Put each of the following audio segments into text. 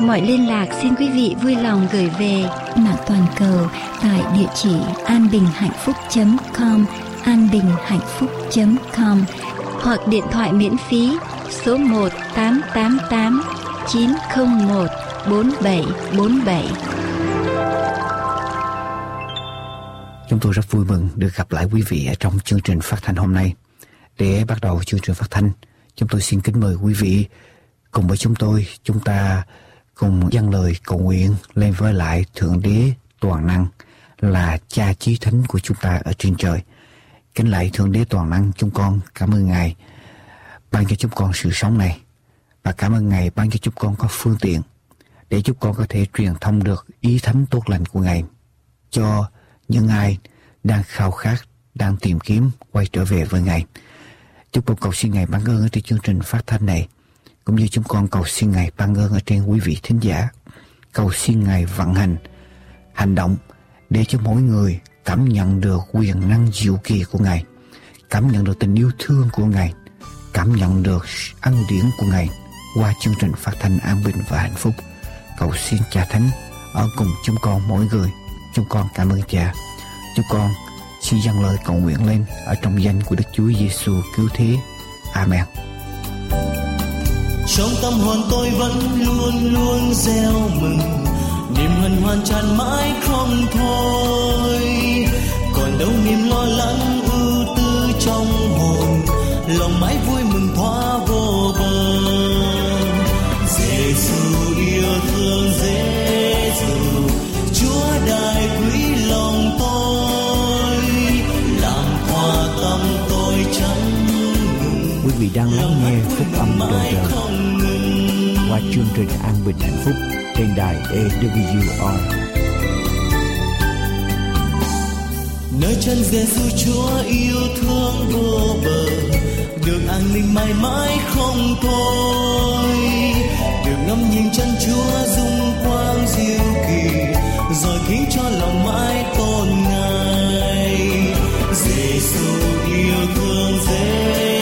mọi liên lạc xin quý vị vui lòng gửi về mạng toàn cầu tại địa chỉ anbinhhạnhphúc.com anbinhhạnhphúc.com hoặc điện thoại miễn phí số 1 888 901 4747. Chúng tôi rất vui mừng được gặp lại quý vị ở trong chương trình phát thanh hôm nay. Để bắt đầu chương trình phát thanh, chúng tôi xin kính mời quý vị cùng với chúng tôi, chúng ta cùng dâng lời cầu nguyện lên với lại Thượng Đế Toàn Năng là cha chí thánh của chúng ta ở trên trời. Kính lạy Thượng Đế Toàn Năng chúng con cảm ơn Ngài ban cho chúng con sự sống này và cảm ơn Ngài ban cho chúng con có phương tiện để chúng con có thể truyền thông được ý thánh tốt lành của Ngài cho những ai đang khao khát, đang tìm kiếm quay trở về với Ngài. Chúng con cầu xin Ngài ban ơn ở trên chương trình phát thanh này cũng như chúng con cầu xin Ngài ban ơn ở trên quý vị thính giả. Cầu xin Ngài vận hành, hành động để cho mỗi người cảm nhận được quyền năng diệu kỳ của Ngài, cảm nhận được tình yêu thương của Ngài, cảm nhận được ân điển của Ngài qua chương trình phát thanh an bình và hạnh phúc. Cầu xin Cha Thánh ở cùng chúng con mỗi người. Chúng con cảm ơn Cha. Chúng con xin dâng lời cầu nguyện lên ở trong danh của Đức Chúa Giêsu cứu thế. Amen. Trong tâm hồn tôi vẫn luôn luôn gieo mừng. Niềm hân hoan tràn mãi không thôi. Còn đâu niềm lo lắng ưu tư trong hồn. Lòng mãi vui mừng thoa vô bờ Giêsu yêu thương dễ Quý vị đang lắng nghe phúc âm đời đời. Qua chương trình An Bình Hạnh Phúc trên đài AWR. nơi chân Giêsu Chúa yêu thương vô bờ được an ninh mãi mãi không thôi. Được ngắm nhìn chân Chúa dung quang diệu kỳ, rồi kính cho lòng mãi tôn ngài. Giêsu yêu thương Giêsu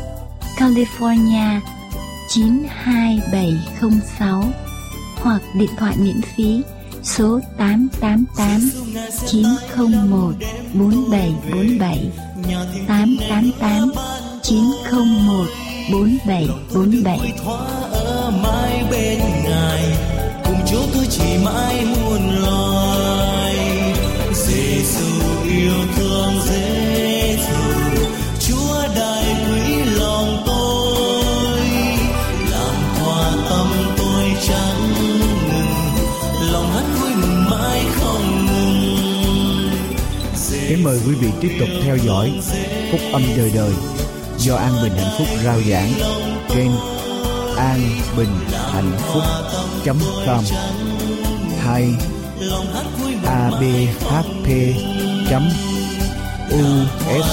California 92706 hoặc điện thoại miễn phí số 888 901 4747 888 901 4747 mãi bên ngài cùng chúa cứ chỉ mãi muôn lời Kính mời quý vị tiếp tục theo dõi phúc âm đời đời do An Bình Hạnh Phúc rao giảng trên an bình hạnh phúc com hay abhp us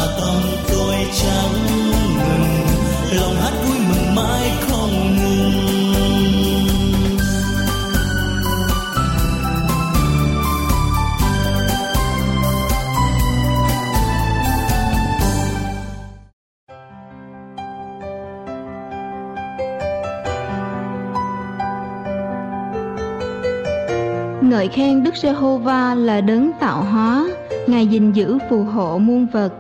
Ngợi khen Đức Giê-hô-va là đấng tạo hóa, Ngài gìn giữ phù hộ muôn vật.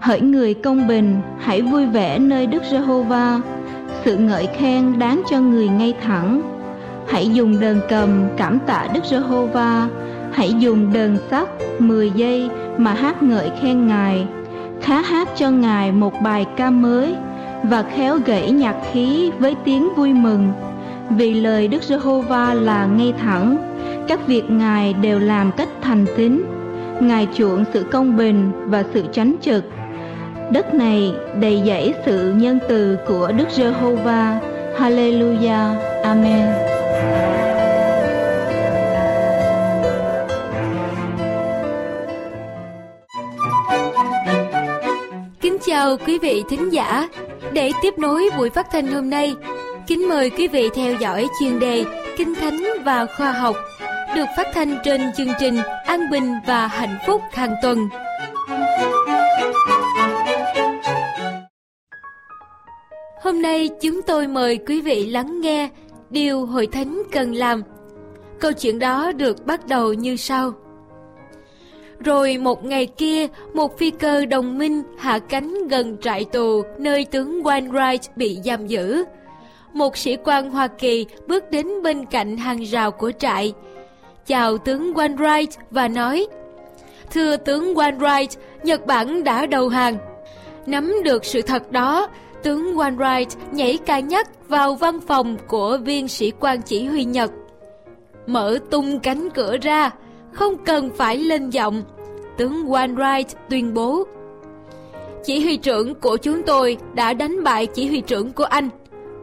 Hỡi người công bình, hãy vui vẻ nơi Đức Giê-hô-va. sự ngợi khen đáng cho người ngay thẳng. Hãy dùng đờn cầm cảm tạ Đức Giê-hô-va, hãy dùng đờn sắt 10 giây mà hát ngợi khen Ngài. Khá hát cho Ngài một bài ca mới và khéo gãy nhạc khí với tiếng vui mừng. Vì lời Đức Giê-hô-va là ngay thẳng, các việc Ngài đều làm cách thành tín. Ngài chuộng sự công bình và sự chánh trực Đất này đầy dẫy sự nhân từ của Đức Giê-hô-va. Hallelujah. Amen. Kính chào quý vị thính giả. Để tiếp nối buổi phát thanh hôm nay, kính mời quý vị theo dõi chuyên đề Kinh Thánh và Khoa học được phát thanh trên chương trình An Bình và Hạnh phúc hàng tuần. Hôm nay chúng tôi mời quý vị lắng nghe điều hội thánh cần làm. Câu chuyện đó được bắt đầu như sau. Rồi một ngày kia, một phi cơ đồng minh hạ cánh gần trại tù nơi tướng Wainwright bị giam giữ. Một sĩ quan Hoa Kỳ bước đến bên cạnh hàng rào của trại, chào tướng Wainwright và nói Thưa tướng Wainwright, Nhật Bản đã đầu hàng. Nắm được sự thật đó, tướng Wainwright nhảy ca nhắc vào văn phòng của viên sĩ quan chỉ huy Nhật. Mở tung cánh cửa ra, không cần phải lên giọng. Tướng Wainwright tuyên bố. Chỉ huy trưởng của chúng tôi đã đánh bại chỉ huy trưởng của anh.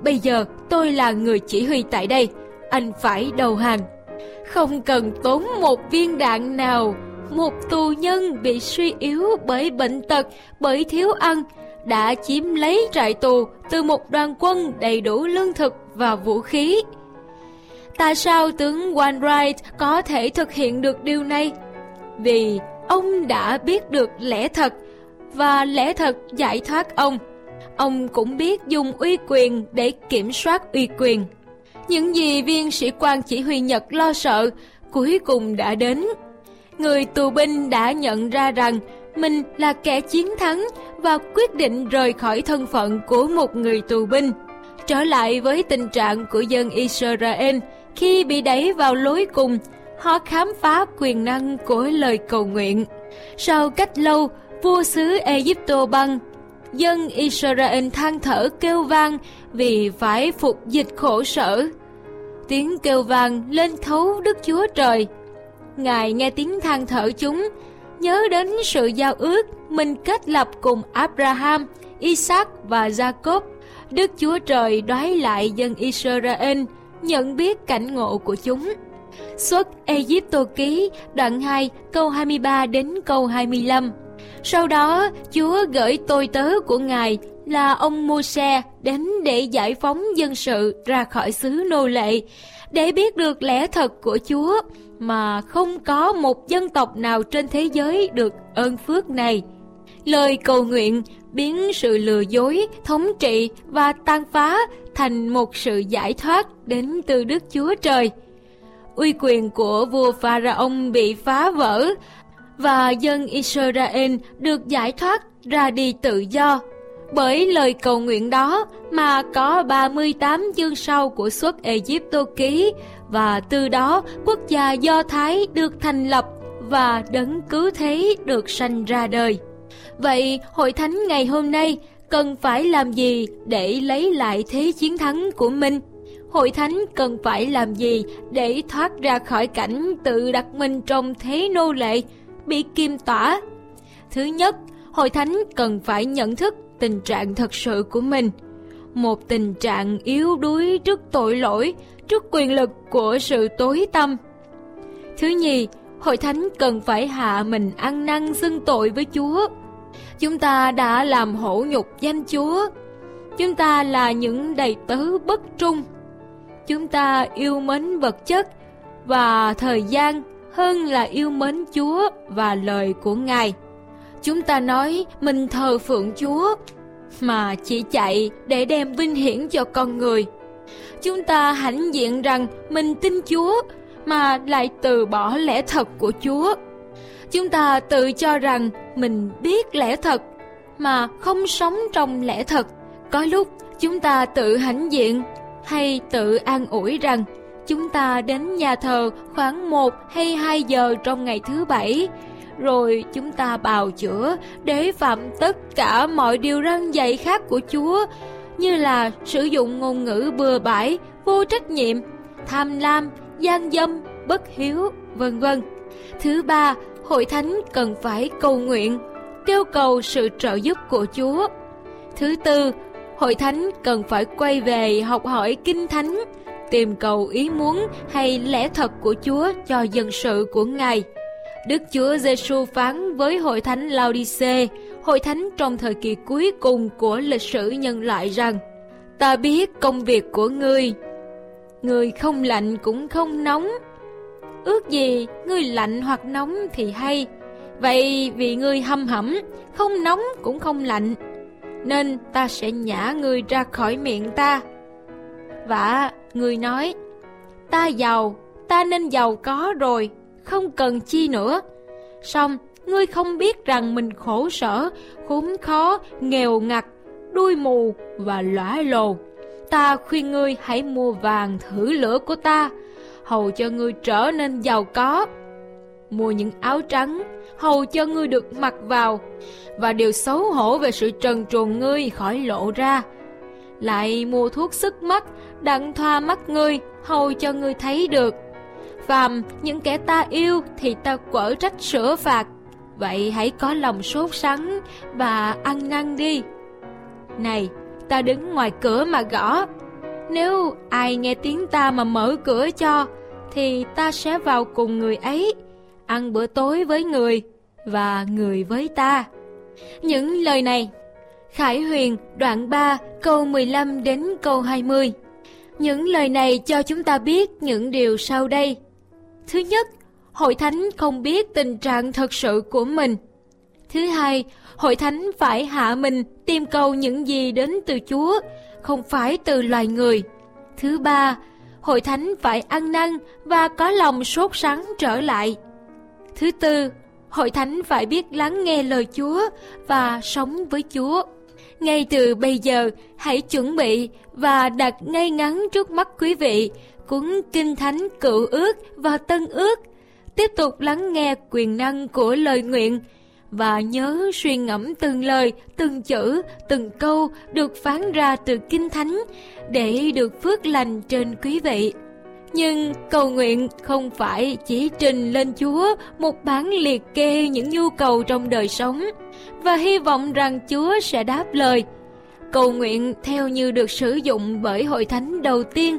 Bây giờ tôi là người chỉ huy tại đây. Anh phải đầu hàng. Không cần tốn một viên đạn nào. Một tù nhân bị suy yếu bởi bệnh tật, bởi thiếu ăn, đã chiếm lấy trại tù từ một đoàn quân đầy đủ lương thực và vũ khí. Tại sao tướng Wainwright có thể thực hiện được điều này? Vì ông đã biết được lẽ thật và lẽ thật giải thoát ông. Ông cũng biết dùng uy quyền để kiểm soát uy quyền. Những gì viên sĩ quan chỉ huy Nhật lo sợ cuối cùng đã đến. Người tù binh đã nhận ra rằng mình là kẻ chiến thắng và quyết định rời khỏi thân phận của một người tù binh. Trở lại với tình trạng của dân Israel khi bị đẩy vào lối cùng, họ khám phá quyền năng của lời cầu nguyện. Sau cách lâu, vua xứ Egypto băng, dân Israel than thở kêu vang vì phải phục dịch khổ sở. Tiếng kêu vang lên thấu Đức Chúa Trời. Ngài nghe tiếng than thở chúng, nhớ đến sự giao ước mình kết lập cùng Abraham, Isaac và Jacob. Đức Chúa Trời đoái lại dân Israel, nhận biết cảnh ngộ của chúng. Xuất Egypto ký đoạn 2 câu 23 đến câu 25. Sau đó, Chúa gửi tôi tớ của Ngài là ông Mô-se đến để giải phóng dân sự ra khỏi xứ nô lệ, để biết được lẽ thật của Chúa mà không có một dân tộc nào trên thế giới được ơn phước này. Lời cầu nguyện biến sự lừa dối, thống trị và tan phá thành một sự giải thoát đến từ Đức Chúa Trời. Uy quyền của vua Pharaon bị phá vỡ và dân Israel được giải thoát ra đi tự do. Bởi lời cầu nguyện đó mà có 38 chương sau của suất Egypto ký và từ đó quốc gia Do Thái được thành lập và đấng cứu thế được sanh ra đời. Vậy hội thánh ngày hôm nay cần phải làm gì để lấy lại thế chiến thắng của mình? Hội thánh cần phải làm gì để thoát ra khỏi cảnh tự đặt mình trong thế nô lệ, bị kim tỏa? Thứ nhất, hội thánh cần phải nhận thức tình trạng thật sự của mình. Một tình trạng yếu đuối trước tội lỗi, trước quyền lực của sự tối tâm. Thứ nhì, hội thánh cần phải hạ mình ăn năn xưng tội với Chúa. Chúng ta đã làm hổ nhục danh Chúa. Chúng ta là những đầy tớ bất trung. Chúng ta yêu mến vật chất và thời gian hơn là yêu mến Chúa và lời của Ngài. Chúng ta nói mình thờ phượng Chúa mà chỉ chạy để đem vinh hiển cho con người. Chúng ta hãnh diện rằng mình tin Chúa mà lại từ bỏ lẽ thật của Chúa. Chúng ta tự cho rằng mình biết lẽ thật mà không sống trong lẽ thật. Có lúc Chúng ta tự hãnh diện hay tự an ủi rằng chúng ta đến nhà thờ khoảng 1 hay 2 giờ trong ngày thứ bảy, rồi chúng ta bào chữa để phạm tất cả mọi điều răn dạy khác của Chúa, như là sử dụng ngôn ngữ bừa bãi, vô trách nhiệm, tham lam, gian dâm, bất hiếu, vân vân. Thứ ba, hội thánh cần phải cầu nguyện, kêu cầu sự trợ giúp của Chúa. Thứ tư, hội thánh cần phải quay về học hỏi kinh thánh, tìm cầu ý muốn hay lẽ thật của Chúa cho dân sự của Ngài. Đức Chúa Giêsu phán với hội thánh Laodice, hội thánh trong thời kỳ cuối cùng của lịch sử nhân loại rằng: Ta biết công việc của ngươi, ngươi không lạnh cũng không nóng. Ước gì ngươi lạnh hoặc nóng thì hay. Vậy vì ngươi hâm hẩm, không nóng cũng không lạnh, nên ta sẽ nhả ngươi ra khỏi miệng ta. Và người nói, ta giàu, ta nên giàu có rồi, không cần chi nữa. Xong, ngươi không biết rằng mình khổ sở, khốn khó, nghèo ngặt, đuôi mù và lõa lồ. Ta khuyên ngươi hãy mua vàng thử lửa của ta, hầu cho ngươi trở nên giàu có. Mua những áo trắng, hầu cho ngươi được mặc vào, và điều xấu hổ về sự trần truồng ngươi khỏi lộ ra. Lại mua thuốc sức mắt, đặng thoa mắt ngươi, hầu cho ngươi thấy được. Phàm những kẻ ta yêu thì ta quở trách sửa phạt, vậy hãy có lòng sốt sắng và ăn năn đi. Này, ta đứng ngoài cửa mà gõ. Nếu ai nghe tiếng ta mà mở cửa cho, thì ta sẽ vào cùng người ấy, ăn bữa tối với người và người với ta. Những lời này Khải Huyền đoạn 3 câu 15 đến câu 20 Những lời này cho chúng ta biết những điều sau đây. Thứ nhất, hội thánh không biết tình trạng thật sự của mình. Thứ hai, hội thánh phải hạ mình tìm cầu những gì đến từ Chúa, không phải từ loài người. Thứ ba, hội thánh phải ăn năn và có lòng sốt sắng trở lại. Thứ tư, hội thánh phải biết lắng nghe lời Chúa và sống với Chúa. Ngay từ bây giờ, hãy chuẩn bị và đặt ngay ngắn trước mắt quý vị cuốn Kinh Thánh Cựu Ước và Tân Ước. Tiếp tục lắng nghe quyền năng của lời nguyện và nhớ suy ngẫm từng lời, từng chữ, từng câu được phán ra từ Kinh Thánh để được phước lành trên quý vị. Nhưng cầu nguyện không phải chỉ trình lên Chúa một bản liệt kê những nhu cầu trong đời sống và hy vọng rằng Chúa sẽ đáp lời. Cầu nguyện theo như được sử dụng bởi hội thánh đầu tiên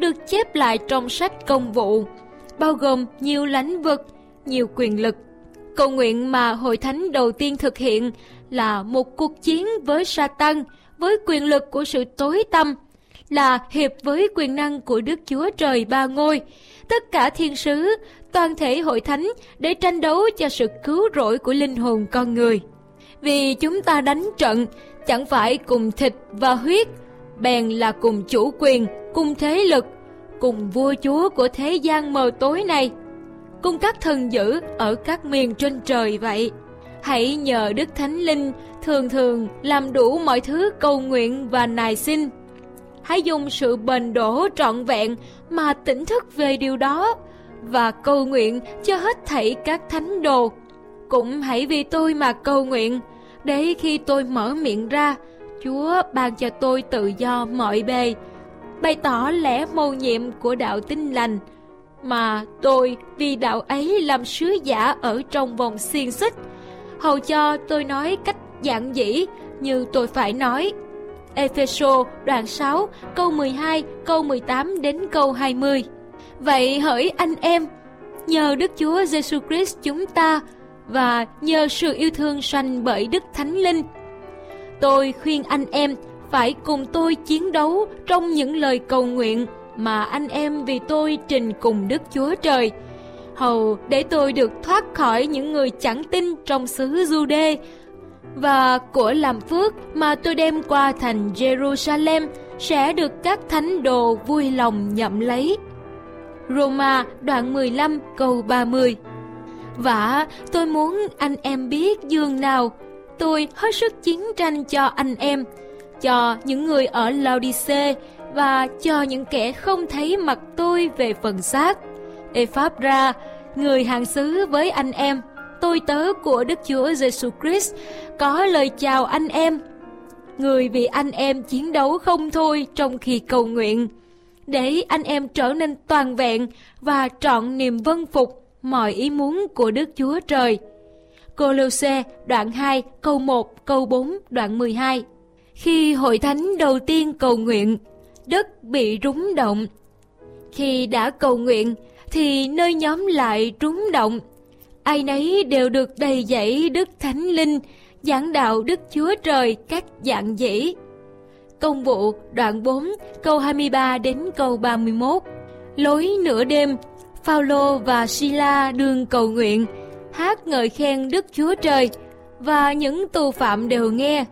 được chép lại trong sách công vụ, bao gồm nhiều lãnh vực, nhiều quyền lực. Cầu nguyện mà hội thánh đầu tiên thực hiện là một cuộc chiến với Satan với quyền lực của sự tối tâm là hiệp với quyền năng của Đức Chúa Trời ba ngôi, tất cả thiên sứ, toàn thể hội thánh để tranh đấu cho sự cứu rỗi của linh hồn con người. Vì chúng ta đánh trận chẳng phải cùng thịt và huyết, bèn là cùng chủ quyền, cùng thế lực, cùng vua chúa của thế gian mờ tối này, cùng các thần dữ ở các miền trên trời vậy. Hãy nhờ Đức Thánh Linh thường thường làm đủ mọi thứ cầu nguyện và nài xin hãy dùng sự bền đổ trọn vẹn mà tỉnh thức về điều đó và cầu nguyện cho hết thảy các thánh đồ. Cũng hãy vì tôi mà cầu nguyện, để khi tôi mở miệng ra, Chúa ban cho tôi tự do mọi bề, bày tỏ lẽ mầu nhiệm của đạo tinh lành, mà tôi vì đạo ấy làm sứ giả ở trong vòng xiên xích, hầu cho tôi nói cách giản dĩ như tôi phải nói. Epheso đoạn 6 câu 12 câu 18 đến câu 20. Vậy hỡi anh em, nhờ Đức Chúa Giêsu Christ chúng ta và nhờ sự yêu thương sanh bởi Đức Thánh Linh, tôi khuyên anh em phải cùng tôi chiến đấu trong những lời cầu nguyện mà anh em vì tôi trình cùng Đức Chúa Trời. Hầu để tôi được thoát khỏi những người chẳng tin trong xứ Jude và của làm phước mà tôi đem qua thành Jerusalem sẽ được các thánh đồ vui lòng nhậm lấy. Roma đoạn 15 câu 30 Và tôi muốn anh em biết dương nào tôi hết sức chiến tranh cho anh em cho những người ở Laodice và cho những kẻ không thấy mặt tôi về phần xác. Ephra, người hàng xứ với anh em, tôi tớ của Đức Chúa Giêsu Christ, có lời chào anh em. Người vì anh em chiến đấu không thôi trong khi cầu nguyện, để anh em trở nên toàn vẹn và trọn niềm vân phục mọi ý muốn của Đức Chúa Trời. Colosse đoạn 2 câu 1 câu 4 đoạn 12 Khi hội thánh đầu tiên cầu nguyện, đất bị rúng động. Khi đã cầu nguyện, thì nơi nhóm lại rúng động. Ai nấy đều được đầy dẫy Đức Thánh Linh, giảng đạo Đức Chúa Trời các dạng dĩ. Công vụ đoạn 4 câu 23 đến câu 31 Lối nửa đêm, Phaolô và Sila đương cầu nguyện, hát ngợi khen Đức Chúa Trời và những tù phạm đều nghe.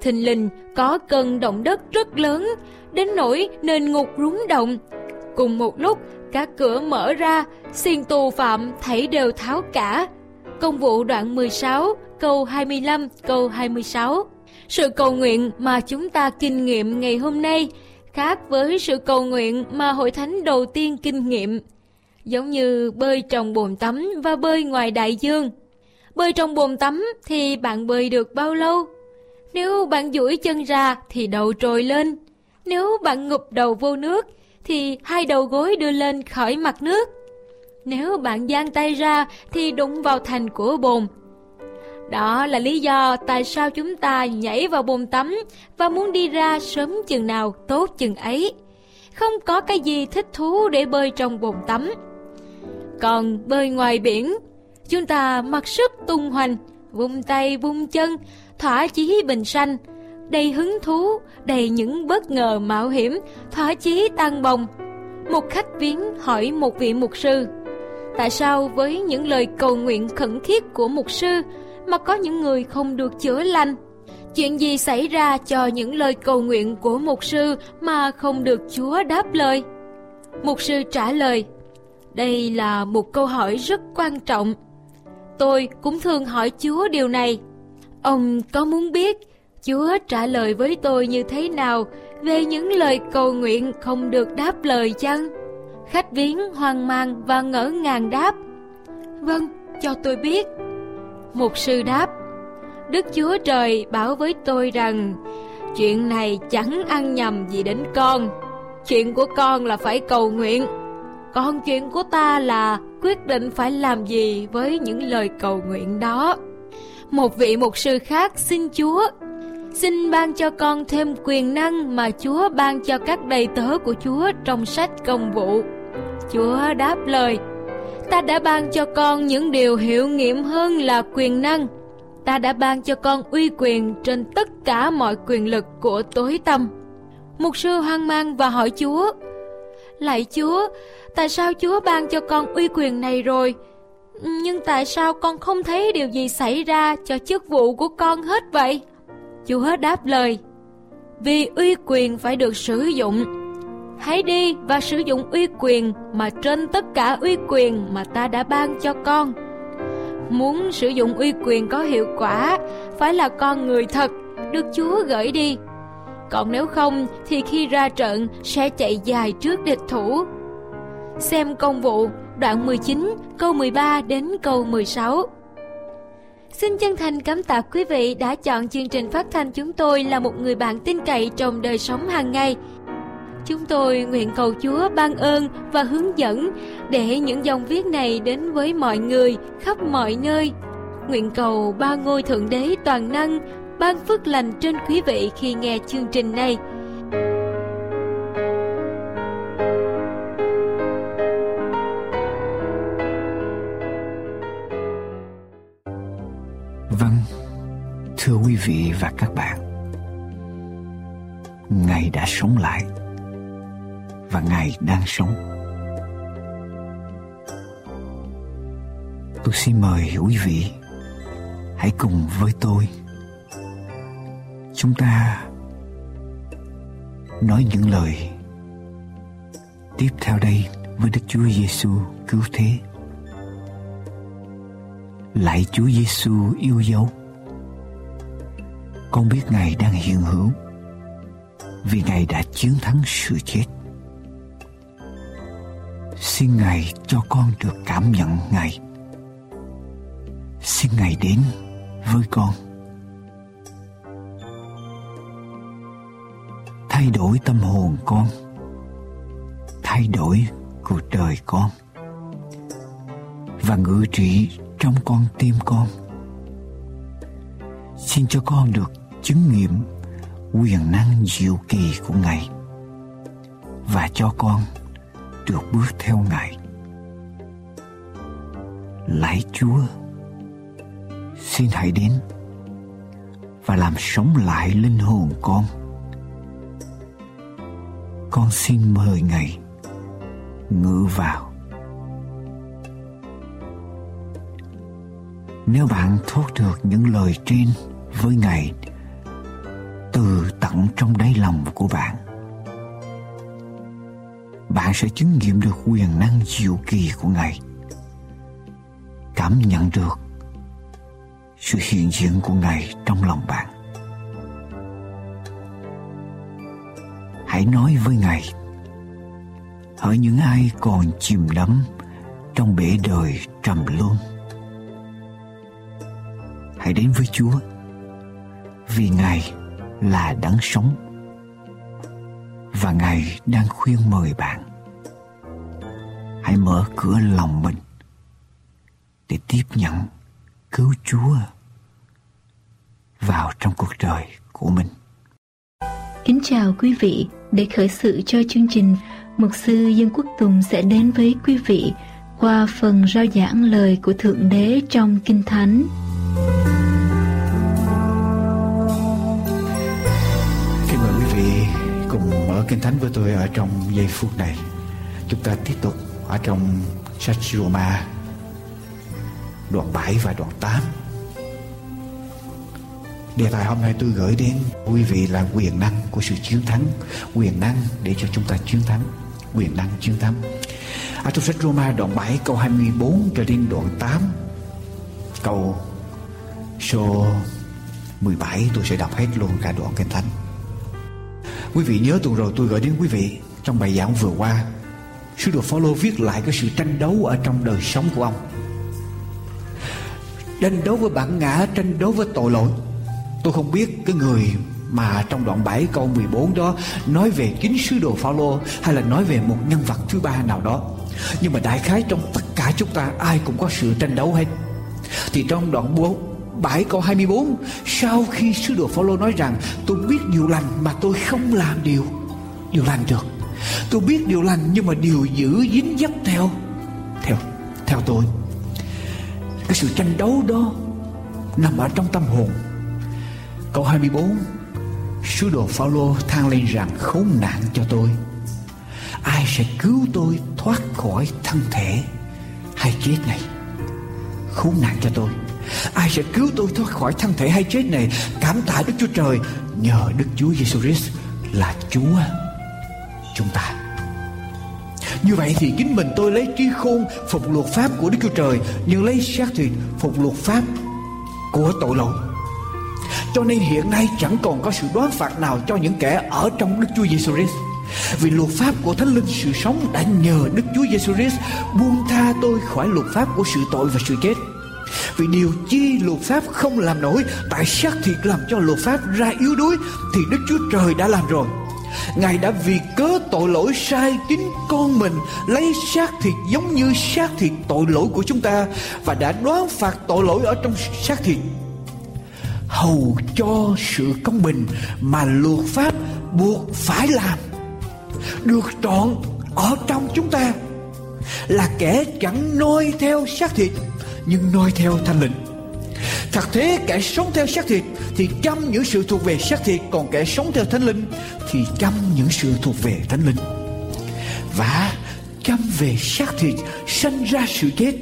Thình lình có cơn động đất rất lớn, đến nỗi nền ngục rúng động. Cùng một lúc, các cửa mở ra, xiên tù phạm thảy đều tháo cả. Công vụ đoạn 16, câu 25, câu 26. Sự cầu nguyện mà chúng ta kinh nghiệm ngày hôm nay khác với sự cầu nguyện mà hội thánh đầu tiên kinh nghiệm. Giống như bơi trong bồn tắm và bơi ngoài đại dương. Bơi trong bồn tắm thì bạn bơi được bao lâu? Nếu bạn duỗi chân ra thì đầu trồi lên. Nếu bạn ngụp đầu vô nước thì hai đầu gối đưa lên khỏi mặt nước. Nếu bạn giang tay ra thì đụng vào thành của bồn. Đó là lý do tại sao chúng ta nhảy vào bồn tắm và muốn đi ra sớm chừng nào tốt chừng ấy. Không có cái gì thích thú để bơi trong bồn tắm. Còn bơi ngoài biển, chúng ta mặc sức tung hoành, vung tay vung chân, thỏa chí bình sanh, đầy hứng thú, đầy những bất ngờ mạo hiểm, thỏa chí tăng bồng. Một khách viếng hỏi một vị mục sư, tại sao với những lời cầu nguyện khẩn thiết của mục sư mà có những người không được chữa lành? Chuyện gì xảy ra cho những lời cầu nguyện của mục sư mà không được Chúa đáp lời? Mục sư trả lời, đây là một câu hỏi rất quan trọng. Tôi cũng thường hỏi Chúa điều này. Ông có muốn biết Chúa trả lời với tôi như thế nào về những lời cầu nguyện không được đáp lời chăng? Khách viếng hoang mang và ngỡ ngàng đáp. Vâng, cho tôi biết. Một sư đáp. Đức Chúa Trời bảo với tôi rằng chuyện này chẳng ăn nhầm gì đến con. Chuyện của con là phải cầu nguyện. Còn chuyện của ta là quyết định phải làm gì với những lời cầu nguyện đó. Một vị mục sư khác xin Chúa Xin ban cho con thêm quyền năng mà Chúa ban cho các đầy tớ của Chúa trong sách công vụ. Chúa đáp lời, ta đã ban cho con những điều hiệu nghiệm hơn là quyền năng. Ta đã ban cho con uy quyền trên tất cả mọi quyền lực của tối tâm. Mục sư hoang mang và hỏi Chúa, Lạy Chúa, tại sao Chúa ban cho con uy quyền này rồi? Nhưng tại sao con không thấy điều gì xảy ra cho chức vụ của con hết vậy? Chúa đáp lời, vì uy quyền phải được sử dụng. Hãy đi và sử dụng uy quyền mà trên tất cả uy quyền mà ta đã ban cho con. Muốn sử dụng uy quyền có hiệu quả, phải là con người thật, được Chúa gửi đi. Còn nếu không, thì khi ra trận, sẽ chạy dài trước địch thủ. Xem công vụ, đoạn 19 câu 13 đến câu 16. Xin chân thành cảm tạ quý vị đã chọn chương trình phát thanh chúng tôi là một người bạn tin cậy trong đời sống hàng ngày. Chúng tôi nguyện cầu Chúa ban ơn và hướng dẫn để những dòng viết này đến với mọi người khắp mọi nơi. Nguyện cầu ba ngôi thượng đế toàn năng ban phước lành trên quý vị khi nghe chương trình này. Vâng, thưa quý vị và các bạn, Ngài đã sống lại và Ngài đang sống. Tôi xin mời quý vị hãy cùng với tôi chúng ta nói những lời tiếp theo đây với Đức Chúa Giêsu cứu thế. Lạy Chúa Giêsu yêu dấu. Con biết Ngài đang hiện hữu vì Ngài đã chiến thắng sự chết. Xin Ngài cho con được cảm nhận Ngài. Xin Ngài đến với con. Thay đổi tâm hồn con. Thay đổi cuộc đời con. Và ngự trị trong con tim con. Xin cho con được chứng nghiệm quyền năng diệu kỳ của Ngài và cho con được bước theo Ngài. Lạy Chúa, xin hãy đến và làm sống lại linh hồn con. Con xin mời Ngài ngự vào. Nếu bạn thốt được những lời trên với Ngài từ tận trong đáy lòng của bạn bạn sẽ chứng nghiệm được quyền năng diệu kỳ của ngài, cảm nhận được sự hiện diện của ngài trong lòng bạn hãy nói với ngài, ở những ai còn chìm đắm trong bể đời trầm luân, hãy đến với chúa, vì ngài là đáng sống và ngài đang khuyên mời bạn. Hãy mở cửa lòng mình để tiếp nhận cứu chúa vào trong cuộc đời của mình. Kính chào quý vị để khởi sự cho chương trình, mục sư dân quốc tùng sẽ đến với quý vị qua phần rao giảng lời của thượng đế trong kinh thánh Xin mời quý vị cùng mở Kinh Thánh với tôi ở trong giây phút này. Chúng ta tiếp tục ở trong sách Roma, đoạn 7 và đoạn 8. Đề tài hôm nay tôi gửi đến quý vị là quyền năng của sự chiến thắng, quyền năng để cho chúng ta chiến thắng, quyền năng chiến thắng. Ở trong sách Roma đoạn 7 câu 24 cho đến đoạn 8 câu số 17 tôi sẽ đọc hết luôn cả đoạn kinh thánh. Quý vị nhớ tuần rồi tôi gửi đến quý vị trong bài giảng vừa qua. Sứ đồ Phaolô viết lại cái sự tranh đấu ở trong đời sống của ông. Tranh đấu với bản ngã, tranh đấu với tội lỗi. Tôi không biết cái người mà trong đoạn 7 câu 14 đó nói về chính sứ đồ Phaolô hay là nói về một nhân vật thứ ba nào đó. Nhưng mà đại khái trong tất cả chúng ta, ai cũng có sự tranh đấu hết. Thì trong đoạn 4 7 câu 24 Sau khi sứ đồ Phaolô nói rằng, Tôi biết điều lành mà tôi không làm điều Điều lành được Tôi biết điều lành nhưng mà điều giữ dính dấp theo Theo theo tôi Cái sự tranh đấu đó Nằm ở trong tâm hồn Câu 24 Sứ đồ Phaolô than lên rằng khốn nạn cho tôi. Ai sẽ cứu tôi thoát khỏi thân thể hay chết này? Khốn nạn cho tôi. Ai sẽ cứu tôi thoát khỏi thân thể hay chết này? Cảm tạ Đức Chúa Trời, Nhờ Đức Chúa Giêsu Christ là Chúa chúng ta. Như vậy thì chính mình tôi lấy trí khôn phục luật pháp của Đức Chúa Trời, Nhưng lấy xác thịt phục luật pháp của tội lỗi. Cho nên hiện nay chẳng còn có sự đoán phạt nào cho những kẻ ở trong Đức Chúa Giêsu Christ vì luật pháp của Thánh Linh sự sống đã nhờ Đức Chúa Giêsu Christ buông tha tôi khỏi luật pháp của sự tội và sự chết. Vì điều chi luật pháp không làm nổi, Tại xác thịt làm cho luật pháp ra yếu đuối, Thì Đức Chúa Trời đã làm rồi. Ngài đã vì cớ tội lỗi sai chính con mình, Lấy xác thịt giống như xác thịt tội lỗi của chúng ta, Và đã đoán phạt tội lỗi ở trong xác thịt. Hầu cho sự công bình mà luật pháp buộc phải làm. Được trọn ở trong chúng ta Là kẻ chẳng noi theo xác thịt, nhưng noi theo thanh linh thật thế kẻ sống theo xác thịt thì chăm những sự thuộc về xác thịt, còn kẻ sống theo thánh linh thì chăm những sự thuộc về thánh linh và chăm về xác thịt sanh ra sự chết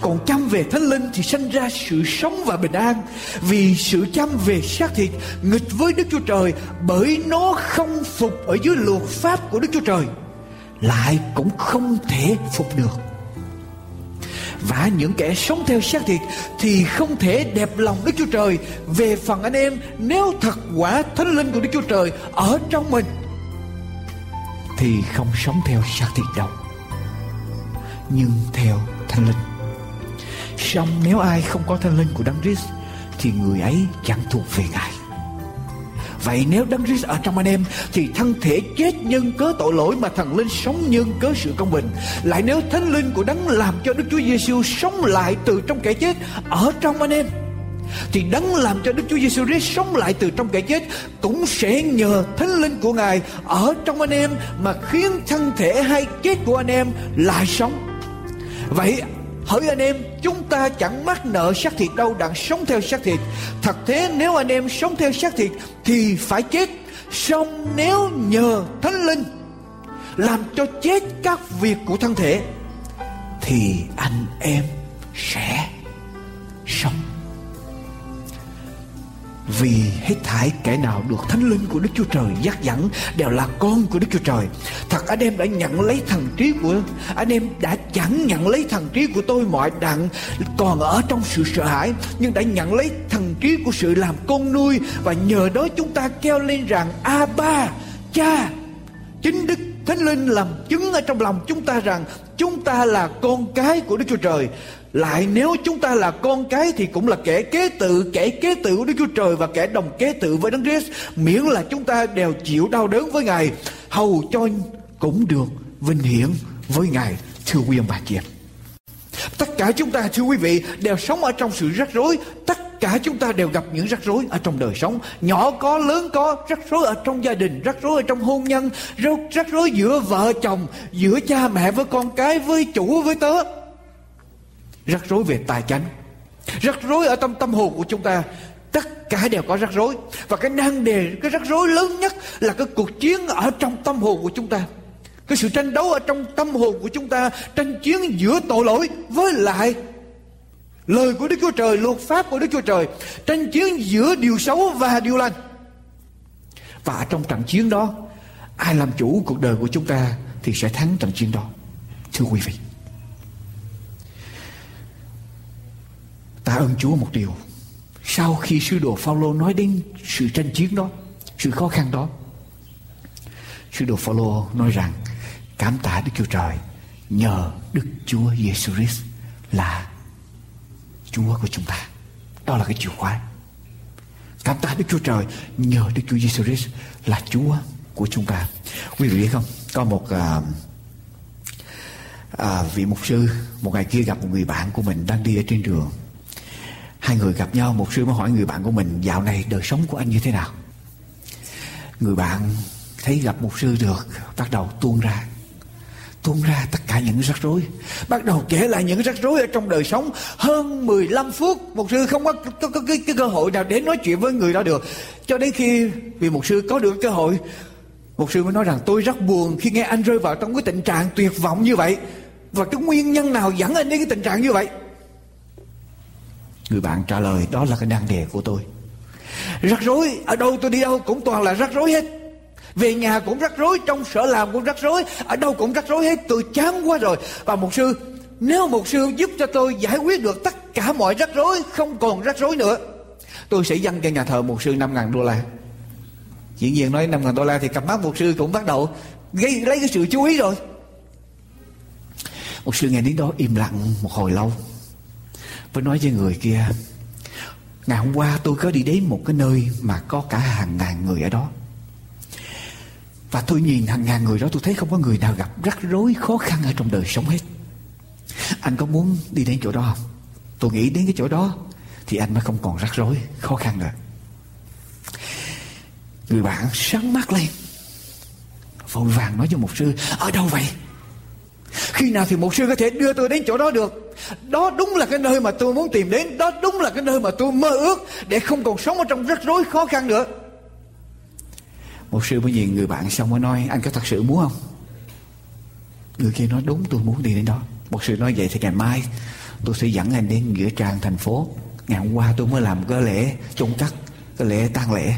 còn chăm về thánh linh thì sanh ra sự sống và bình an vì sự chăm về xác thịt nghịch với đức chúa trời bởi nó không phục ở dưới luật pháp của đức chúa trời lại cũng không thể phục được và những kẻ sống theo xác thịt thì không thể đẹp lòng Đức Chúa Trời. Về phần anh em, nếu thật quả thánh linh của Đức Chúa Trời ở trong mình thì không sống theo xác thịt đâu, nhưng theo thánh linh. Song nếu ai không có thánh linh của Đấng Christ, thì người ấy chẳng thuộc về Ngài. Vậy nếu Đấng Christ ở trong anh em, thì thân thể chết nhân cớ tội lỗi mà thần linh sống nhân cớ sự công bình. Lại nếu thánh linh của Đấng làm cho Đức Chúa Giêsu sống lại từ trong kẻ chết ở trong anh em, thì đấng làm cho Đức Chúa Giêsu Christ sống lại từ trong kẻ chết cũng sẽ nhờ thánh linh của Ngài ở trong anh em mà khiến thân thể hay chết của anh em lại sống. Vậy Hỡi anh em, chúng ta chẳng mắc nợ xác thịt đâu đặng sống theo xác thịt. Thật thế nếu anh em sống theo xác thịt thì phải chết. Song nếu nhờ Thánh Linh làm cho chết các việc của thân thể thì anh em sẽ sống. Vì hết thảy kẻ nào được thánh linh của Đức Chúa Trời dắt dẫn đều là con của Đức Chúa Trời. Thật, anh em đã nhận lấy thần trí của, anh em đã chẳng nhận lấy thần trí của tôi mọi đặng còn ở trong sự sợ hãi, nhưng đã nhận lấy thần trí của sự làm con nuôi và nhờ đó chúng ta kêu lên rằng a ba cha chính Đức Thánh Linh làm chứng ở trong lòng chúng ta rằng, chúng ta là con cái của Đức Chúa Trời lại nếu chúng ta là con cái thì cũng là kẻ kế tự, kẻ kế tự của Đức Chúa Trời và kẻ đồng kế tự với Đấng Christ, miễn là chúng ta đều chịu đau đớn với Ngài, hầu cho cũng được vinh hiển với Ngài, thưa quý ông bà chị em. Tất cả chúng ta thưa quý vị đều sống ở trong sự rắc rối. Tất cả chúng ta đều gặp những rắc rối ở trong đời sống. Nhỏ có, lớn có Rắc rối ở trong gia đình Rắc rối ở trong hôn nhân Rắc rối giữa vợ chồng Giữa cha mẹ với con cái Với chủ với tớ rắc rối về tài chánh. Rắc rối ở trong tâm hồn của chúng ta, tất cả đều có rắc rối. Và cái nan đề, cái rắc rối lớn nhất là cái cuộc chiến ở trong tâm hồn của chúng ta. Cái sự tranh đấu ở trong tâm hồn của chúng ta, tranh chiến giữa tội lỗi với lại lời của Đức Chúa Trời, luật pháp của Đức Chúa Trời. Tranh chiến giữa điều xấu và điều lành. Và trong trận chiến đó, ai làm chủ cuộc đời của chúng ta thì sẽ thắng trận chiến đó. Thưa quý vị. Ta ơn Chúa một điều. Sau khi sứ đồ Phaolô nói đến sự tranh chiến đó, sự khó khăn đó, sứ đồ Phaolô nói rằng cảm tạ Đức Chúa Trời nhờ Đức Chúa Giêsu Christ là Chúa của chúng ta. Đó là cái chìa khóa. Cảm tạ Đức Chúa Trời nhờ Đức Chúa Giêsu Christ là Chúa của chúng ta. Quý vị biết không? Có một à, à, vị mục sư một ngày kia gặp một người bạn của mình đang đi ở trên đường Hai người gặp nhau Một sư mới hỏi người bạn của mình Dạo này đời sống của anh như thế nào? Người bạn thấy gặp một sư được Bắt đầu tuôn ra. Tuôn ra tất cả những rắc rối. Bắt đầu kể lại những rắc rối ở trong đời sống. Hơn 15 phút một sư không có, có, có cái, cái cơ hội nào để nói chuyện với người đó được. Cho đến khi vì một sư có được cơ hội một sư mới nói rằng tôi rất buồn khi nghe anh rơi vào trong cái tình trạng tuyệt vọng như vậy. Và cái nguyên nhân nào dẫn anh đến cái tình trạng như vậy? Người bạn trả lời, đó là cái nan đề của tôi. Rắc rối, Ở đâu tôi đi đâu cũng toàn là rắc rối hết. Về nhà cũng rắc rối, Trong sở làm cũng rắc rối, Ở đâu cũng rắc rối hết, Tôi chán quá rồi. Và một sư, Nếu một sư giúp cho tôi giải quyết được tất cả mọi rắc rối, Không còn rắc rối nữa, Tôi sẽ dâng cho nhà thờ một sư 5 ngàn đô la. Dĩ nhiên nói 5 ngàn đô la Thì cặp mắt một sư cũng bắt đầu gây, lấy cái sự chú ý rồi. Một sư nghe đến đó im lặng một hồi lâu. Tôi nói với người kia, Ngày hôm qua tôi có đi đến một cái nơi Mà có cả hàng ngàn người ở đó. Và tôi nhìn hàng ngàn người đó, Tôi thấy không có người nào gặp rắc rối khó khăn Ở trong đời sống hết. Anh có muốn đi đến chỗ đó không? Tôi nghĩ đến cái chỗ đó Thì anh mới không còn rắc rối, khó khăn nữa. Người bạn sáng mắt lên, Vội vàng nói cho một sư, Ở đâu vậy? Khi nào thì một sư có thể đưa tôi đến chỗ đó được? Đó đúng là cái nơi mà tôi muốn tìm đến, đó đúng là cái nơi mà tôi mơ ước để không còn sống ở trong rắc rối khó khăn nữa. Một sư mới nhìn người bạn xong mới nói, anh có thật sự muốn không? Người kia nói, đúng, tôi muốn đi đến đó. Một sư nói vậy thì ngày mai tôi sẽ dẫn anh đến nghĩa trang thành phố. Ngày hôm qua tôi mới làm cái lễ chôn cất, cái lễ tang lễ.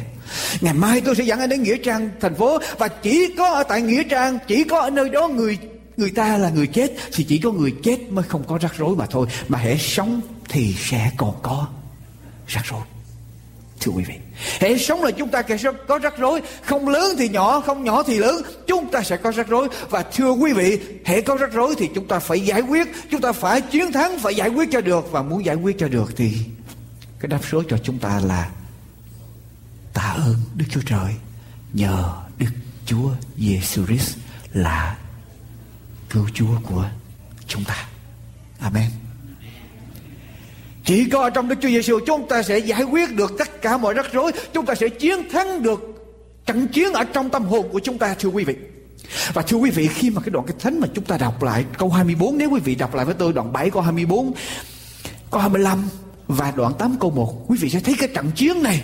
Ngày mai tôi sẽ dẫn anh đến nghĩa trang thành phố và chỉ có ở tại nghĩa trang, chỉ có ở nơi đó người người ta là người chết thì chỉ có người chết mới không có rắc rối mà thôi. Mà hễ sống thì sẽ còn có rắc rối. Thưa quý vị, hễ sống là chúng ta sẽ có rắc rối. Không lớn thì nhỏ, không nhỏ thì lớn. Chúng ta sẽ có rắc rối. Và thưa quý vị, hễ có rắc rối thì chúng ta phải giải quyết. Chúng ta phải chiến thắng, phải giải quyết cho được. Và muốn giải quyết cho được thì cái đáp số cho chúng ta là tạ ơn Đức Chúa Trời nhờ Đức Chúa Giêsu Christ là cứu Chúa của chúng ta. Amen. Chỉ có trong Đức Chúa Giêsu chúng ta sẽ giải quyết được tất cả mọi rắc rối, chúng ta sẽ chiến thắng được trận chiến ở trong tâm hồn của chúng ta thưa quý vị. Và thưa quý vị khi mà cái đoạn cái thánh mà chúng ta đọc lại câu 24 nếu quý vị đọc lại với tôi đoạn 7 câu 24 câu 25 và đoạn 8 câu 1 quý vị sẽ thấy cái trận chiến này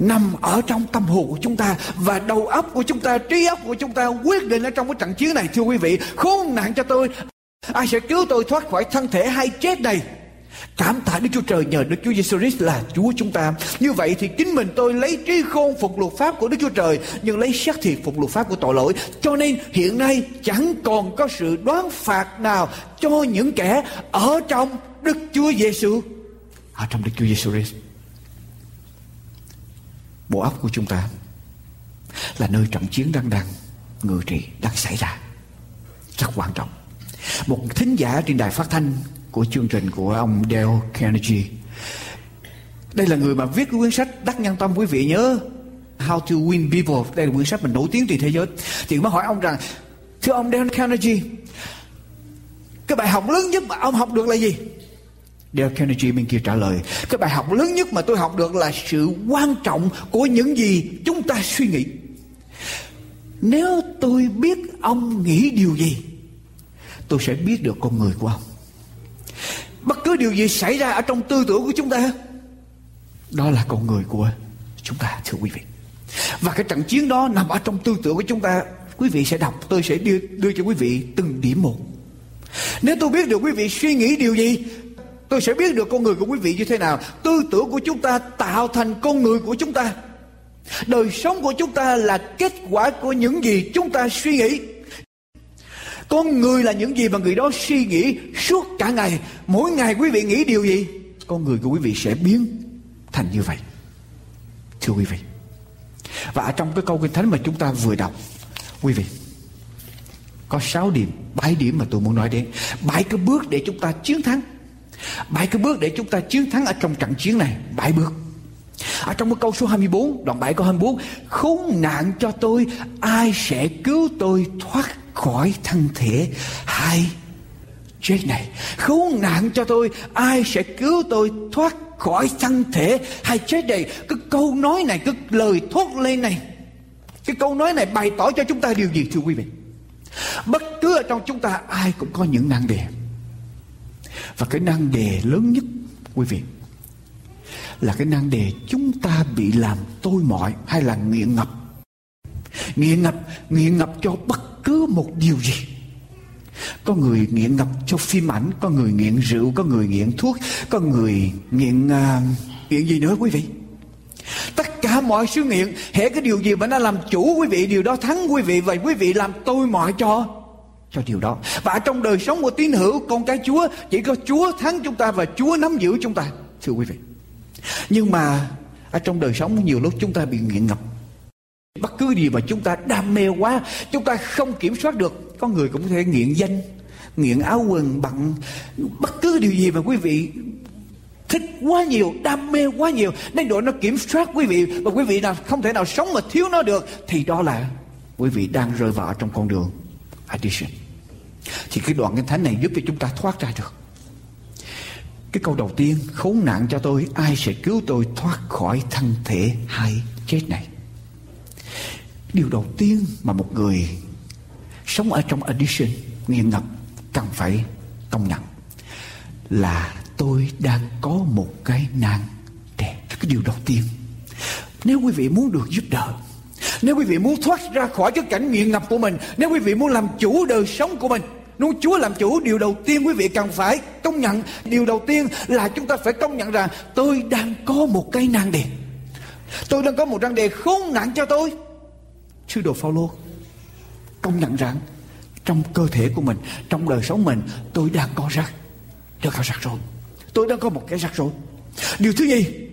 nằm ở trong tâm hồn của chúng ta và đầu óc của chúng ta, trí óc của chúng ta quyết định ở trong cái trận chiến này, thưa quý vị. Khốn nạn cho tôi. Ai sẽ cứu tôi thoát khỏi thân thể hay chết này Cảm tạ Đức Chúa Trời, nhờ Đức Chúa Giêsu Christ là Chúa chúng ta. Như vậy thì chính mình tôi lấy trí khôn phục luật pháp của Đức Chúa Trời, nhưng lấy xác thịt phục luật pháp của tội lỗi. Cho nên hiện nay chẳng còn có sự đoán phạt nào cho những kẻ ở trong Đức Chúa Giêsu ở trong Đức Chúa Giêsu Christ bộ óc của chúng ta là nơi trận chiến đang đang, ngự trị đang xảy ra. Rất quan trọng. Một thính giả trên đài phát thanh của chương trình của ông Dale Carnegie. Đây là người mà viết cái quyển sách đắc nhân tâm, quý vị nhớ. How to Win People. Đây là quyển sách mình nổi tiếng trên thế giới. Thì mới hỏi ông rằng, thưa ông Dale Carnegie, cái bài học lớn nhất mà ông học được là gì? Dale Carnegie bên kia trả lời Cái bài học lớn nhất mà tôi học được là sự quan trọng của những gì chúng ta suy nghĩ. Nếu tôi biết ông nghĩ điều gì Tôi sẽ biết được con người của ông. Bất cứ điều gì xảy ra ở trong tư tưởng của chúng ta Đó là con người của chúng ta thưa quý vị. Và cái trận chiến đó nằm ở trong tư tưởng của chúng ta Quý vị sẽ đọc Tôi sẽ đưa, đưa cho quý vị từng điểm một. Nếu tôi biết được quý vị suy nghĩ điều gì Tôi sẽ biết được con người của quý vị như thế nào. Tư tưởng của chúng ta tạo thành con người của chúng ta. Đời sống của chúng ta là kết quả của những gì chúng ta suy nghĩ. Con người là những gì mà người đó suy nghĩ suốt cả ngày. Mỗi ngày quý vị nghĩ điều gì? Con người của quý vị sẽ biến thành như vậy. Thưa quý vị. Và ở trong cái câu kinh thánh mà chúng ta vừa đọc, quý vị, có 6 điểm, 7 điểm mà tôi muốn nói đến. 7 cái bước để chúng ta chiến thắng Bảy cái bước để chúng ta chiến thắng ở trong trận chiến này. Bảy bước. Ở trong cái câu số 24, đoạn 7 câu 24, khốn nạn cho tôi, ai sẽ cứu tôi thoát khỏi thân thể hai chết này. Khốn nạn cho tôi, ai sẽ cứu tôi thoát khỏi thân thể hay chết này. Cái câu nói này, cái lời thốt lên này, cái câu nói này bày tỏ cho chúng ta điều gì thưa quý vị? Bất cứ ở trong chúng ta ai cũng có những nạn đề và cái nan đề lớn nhất quý vị là cái nan đề chúng ta bị làm tôi mọi hay là nghiện ngập. Nghiện ngập nghiện ngập cho bất cứ một điều gì. Có người nghiện ngập cho phim ảnh có người nghiện rượu có người nghiện thuốc có người nghiện uh, nghiện gì nữa quý vị? Tất cả mọi sự nghiện hễ cái điều gì mà nó làm chủ quý vị điều đó thắng quý vị. Và quý vị làm tôi mọi cho cho điều đó. Và trong đời sống của tín hữu con cái Chúa chỉ có Chúa thắng chúng ta và Chúa nắm giữ chúng ta. Thưa quý vị. Nhưng mà ở trong đời sống nhiều lúc chúng ta bị nghiện ngập. Bất cứ gì mà chúng ta đam mê quá, chúng ta không kiểm soát được. Có người cũng có thể nghiện danh, nghiện áo quần bận bất cứ điều gì mà quý vị thích quá nhiều, đam mê quá nhiều, đến độ nó kiểm soát quý vị và quý vị nào không thể nào sống mà thiếu nó được thì đó là quý vị đang rơi vào trong con đường addiction thì cái đoạn kinh thánh này giúp cho chúng ta thoát ra được. Cái câu đầu tiên, khốn nạn cho tôi, ai sẽ cứu tôi thoát khỏi thân thể hay chết này? Điều đầu tiên mà một người sống ở trong addiction, nghiện ngập, cần phải công nhận là tôi đang có một cái nạn đề. Cái điều đầu tiên. Nếu quý vị muốn được giúp đỡ nếu quý vị muốn thoát ra khỏi cái cảnh nghiện ngập của mình, nếu quý vị muốn làm chủ đời sống của mình nếu Chúa làm chủ, điều đầu tiên quý vị cần phải công nhận, Điều đầu tiên là chúng ta phải công nhận rằng Tôi đang có một cái nan đề. Tôi đang có một nan đề khốn nạn cho tôi. Sư đồ Phaolô, công nhận rằng trong cơ thể của mình, trong đời sống mình, tôi đang có rắc Tôi có rắc rối tôi đang có một cái rắc rối điều thứ gì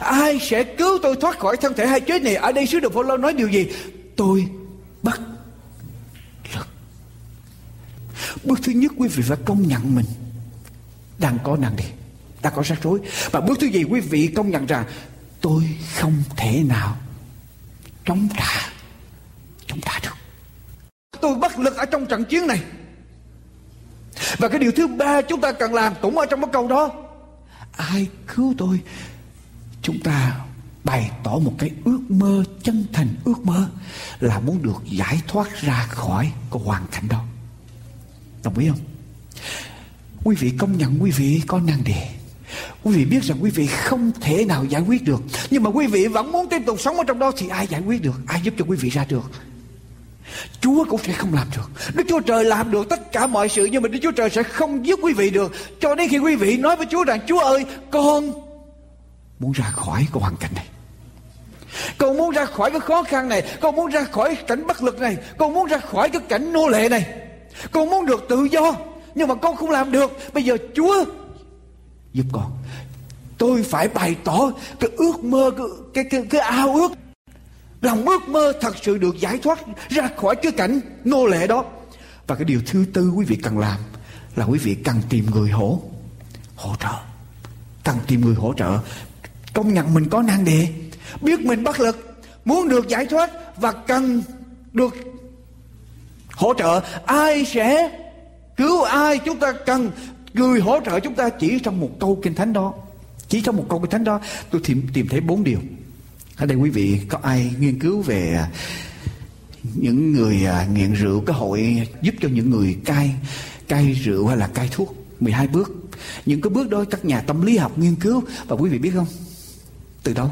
ai sẽ cứu tôi thoát khỏi thân thể hay chết này? Ở đây sứ đồ Phaolô nói điều gì? Tôi bất lực. Bước thứ nhất, quý vị phải công nhận mình. Đang có năng đi. Đang có rắc rối. Và bước thứ gì quý vị công nhận rằng tôi không thể nào chống trả. Chống trả được. Tôi bất lực ở trong trận chiến này. Và cái điều thứ ba chúng ta cần làm cũng ở trong cái câu đó. Ai cứu tôi chúng ta bày tỏ một cái ước mơ chân thành, ước mơ là muốn được giải thoát ra khỏi cái hoàn cảnh đó. Đồng ý không? Quý vị công nhận quý vị có năng đề. Quý vị biết rằng quý vị không thể nào giải quyết được. Nhưng mà quý vị vẫn muốn tiếp tục sống ở trong đó thì ai giải quyết được? Ai giúp cho quý vị ra được? Chúa cũng sẽ không làm được. Đức Chúa Trời làm được tất cả mọi sự, Nhưng mà Đức Chúa Trời sẽ không giúp quý vị được. Cho đến khi quý vị nói với Chúa rằng, Chúa ơi, con muốn ra khỏi cái hoàn cảnh này. Con muốn ra khỏi cái khó khăn này con muốn ra khỏi cảnh bất lực này con muốn ra khỏi cái cảnh nô lệ này. Con muốn được tự do nhưng mà con không làm được. Bây giờ chúa giúp con. Tôi phải bày tỏ cái ước mơ cái cái cái, cái ao ước. Lòng ước mơ thật sự được giải thoát ra khỏi cái cảnh nô lệ đó. Và cái điều thứ tư quý vị cần làm là quý vị cần tìm người hỗ hỗ trợ. Cần tìm người hỗ trợ công nhận mình có năng địa, biết mình bất lực muốn được giải thoát và cần được hỗ trợ ai sẽ cứu ai? Chúng ta cần người hỗ trợ chúng ta chỉ trong một câu kinh thánh đó. Chỉ trong một câu kinh thánh đó. Tôi tìm tìm thấy bốn điều. Ở đây quý vị có ai nghiên cứu về những người à, nghiện rượu cái hội giúp cho những người cai cai rượu hay là cai thuốc? 12 bước. Những cái bước đó các nhà tâm lý học nghiên cứu. Và quý vị biết không? Từ đâu?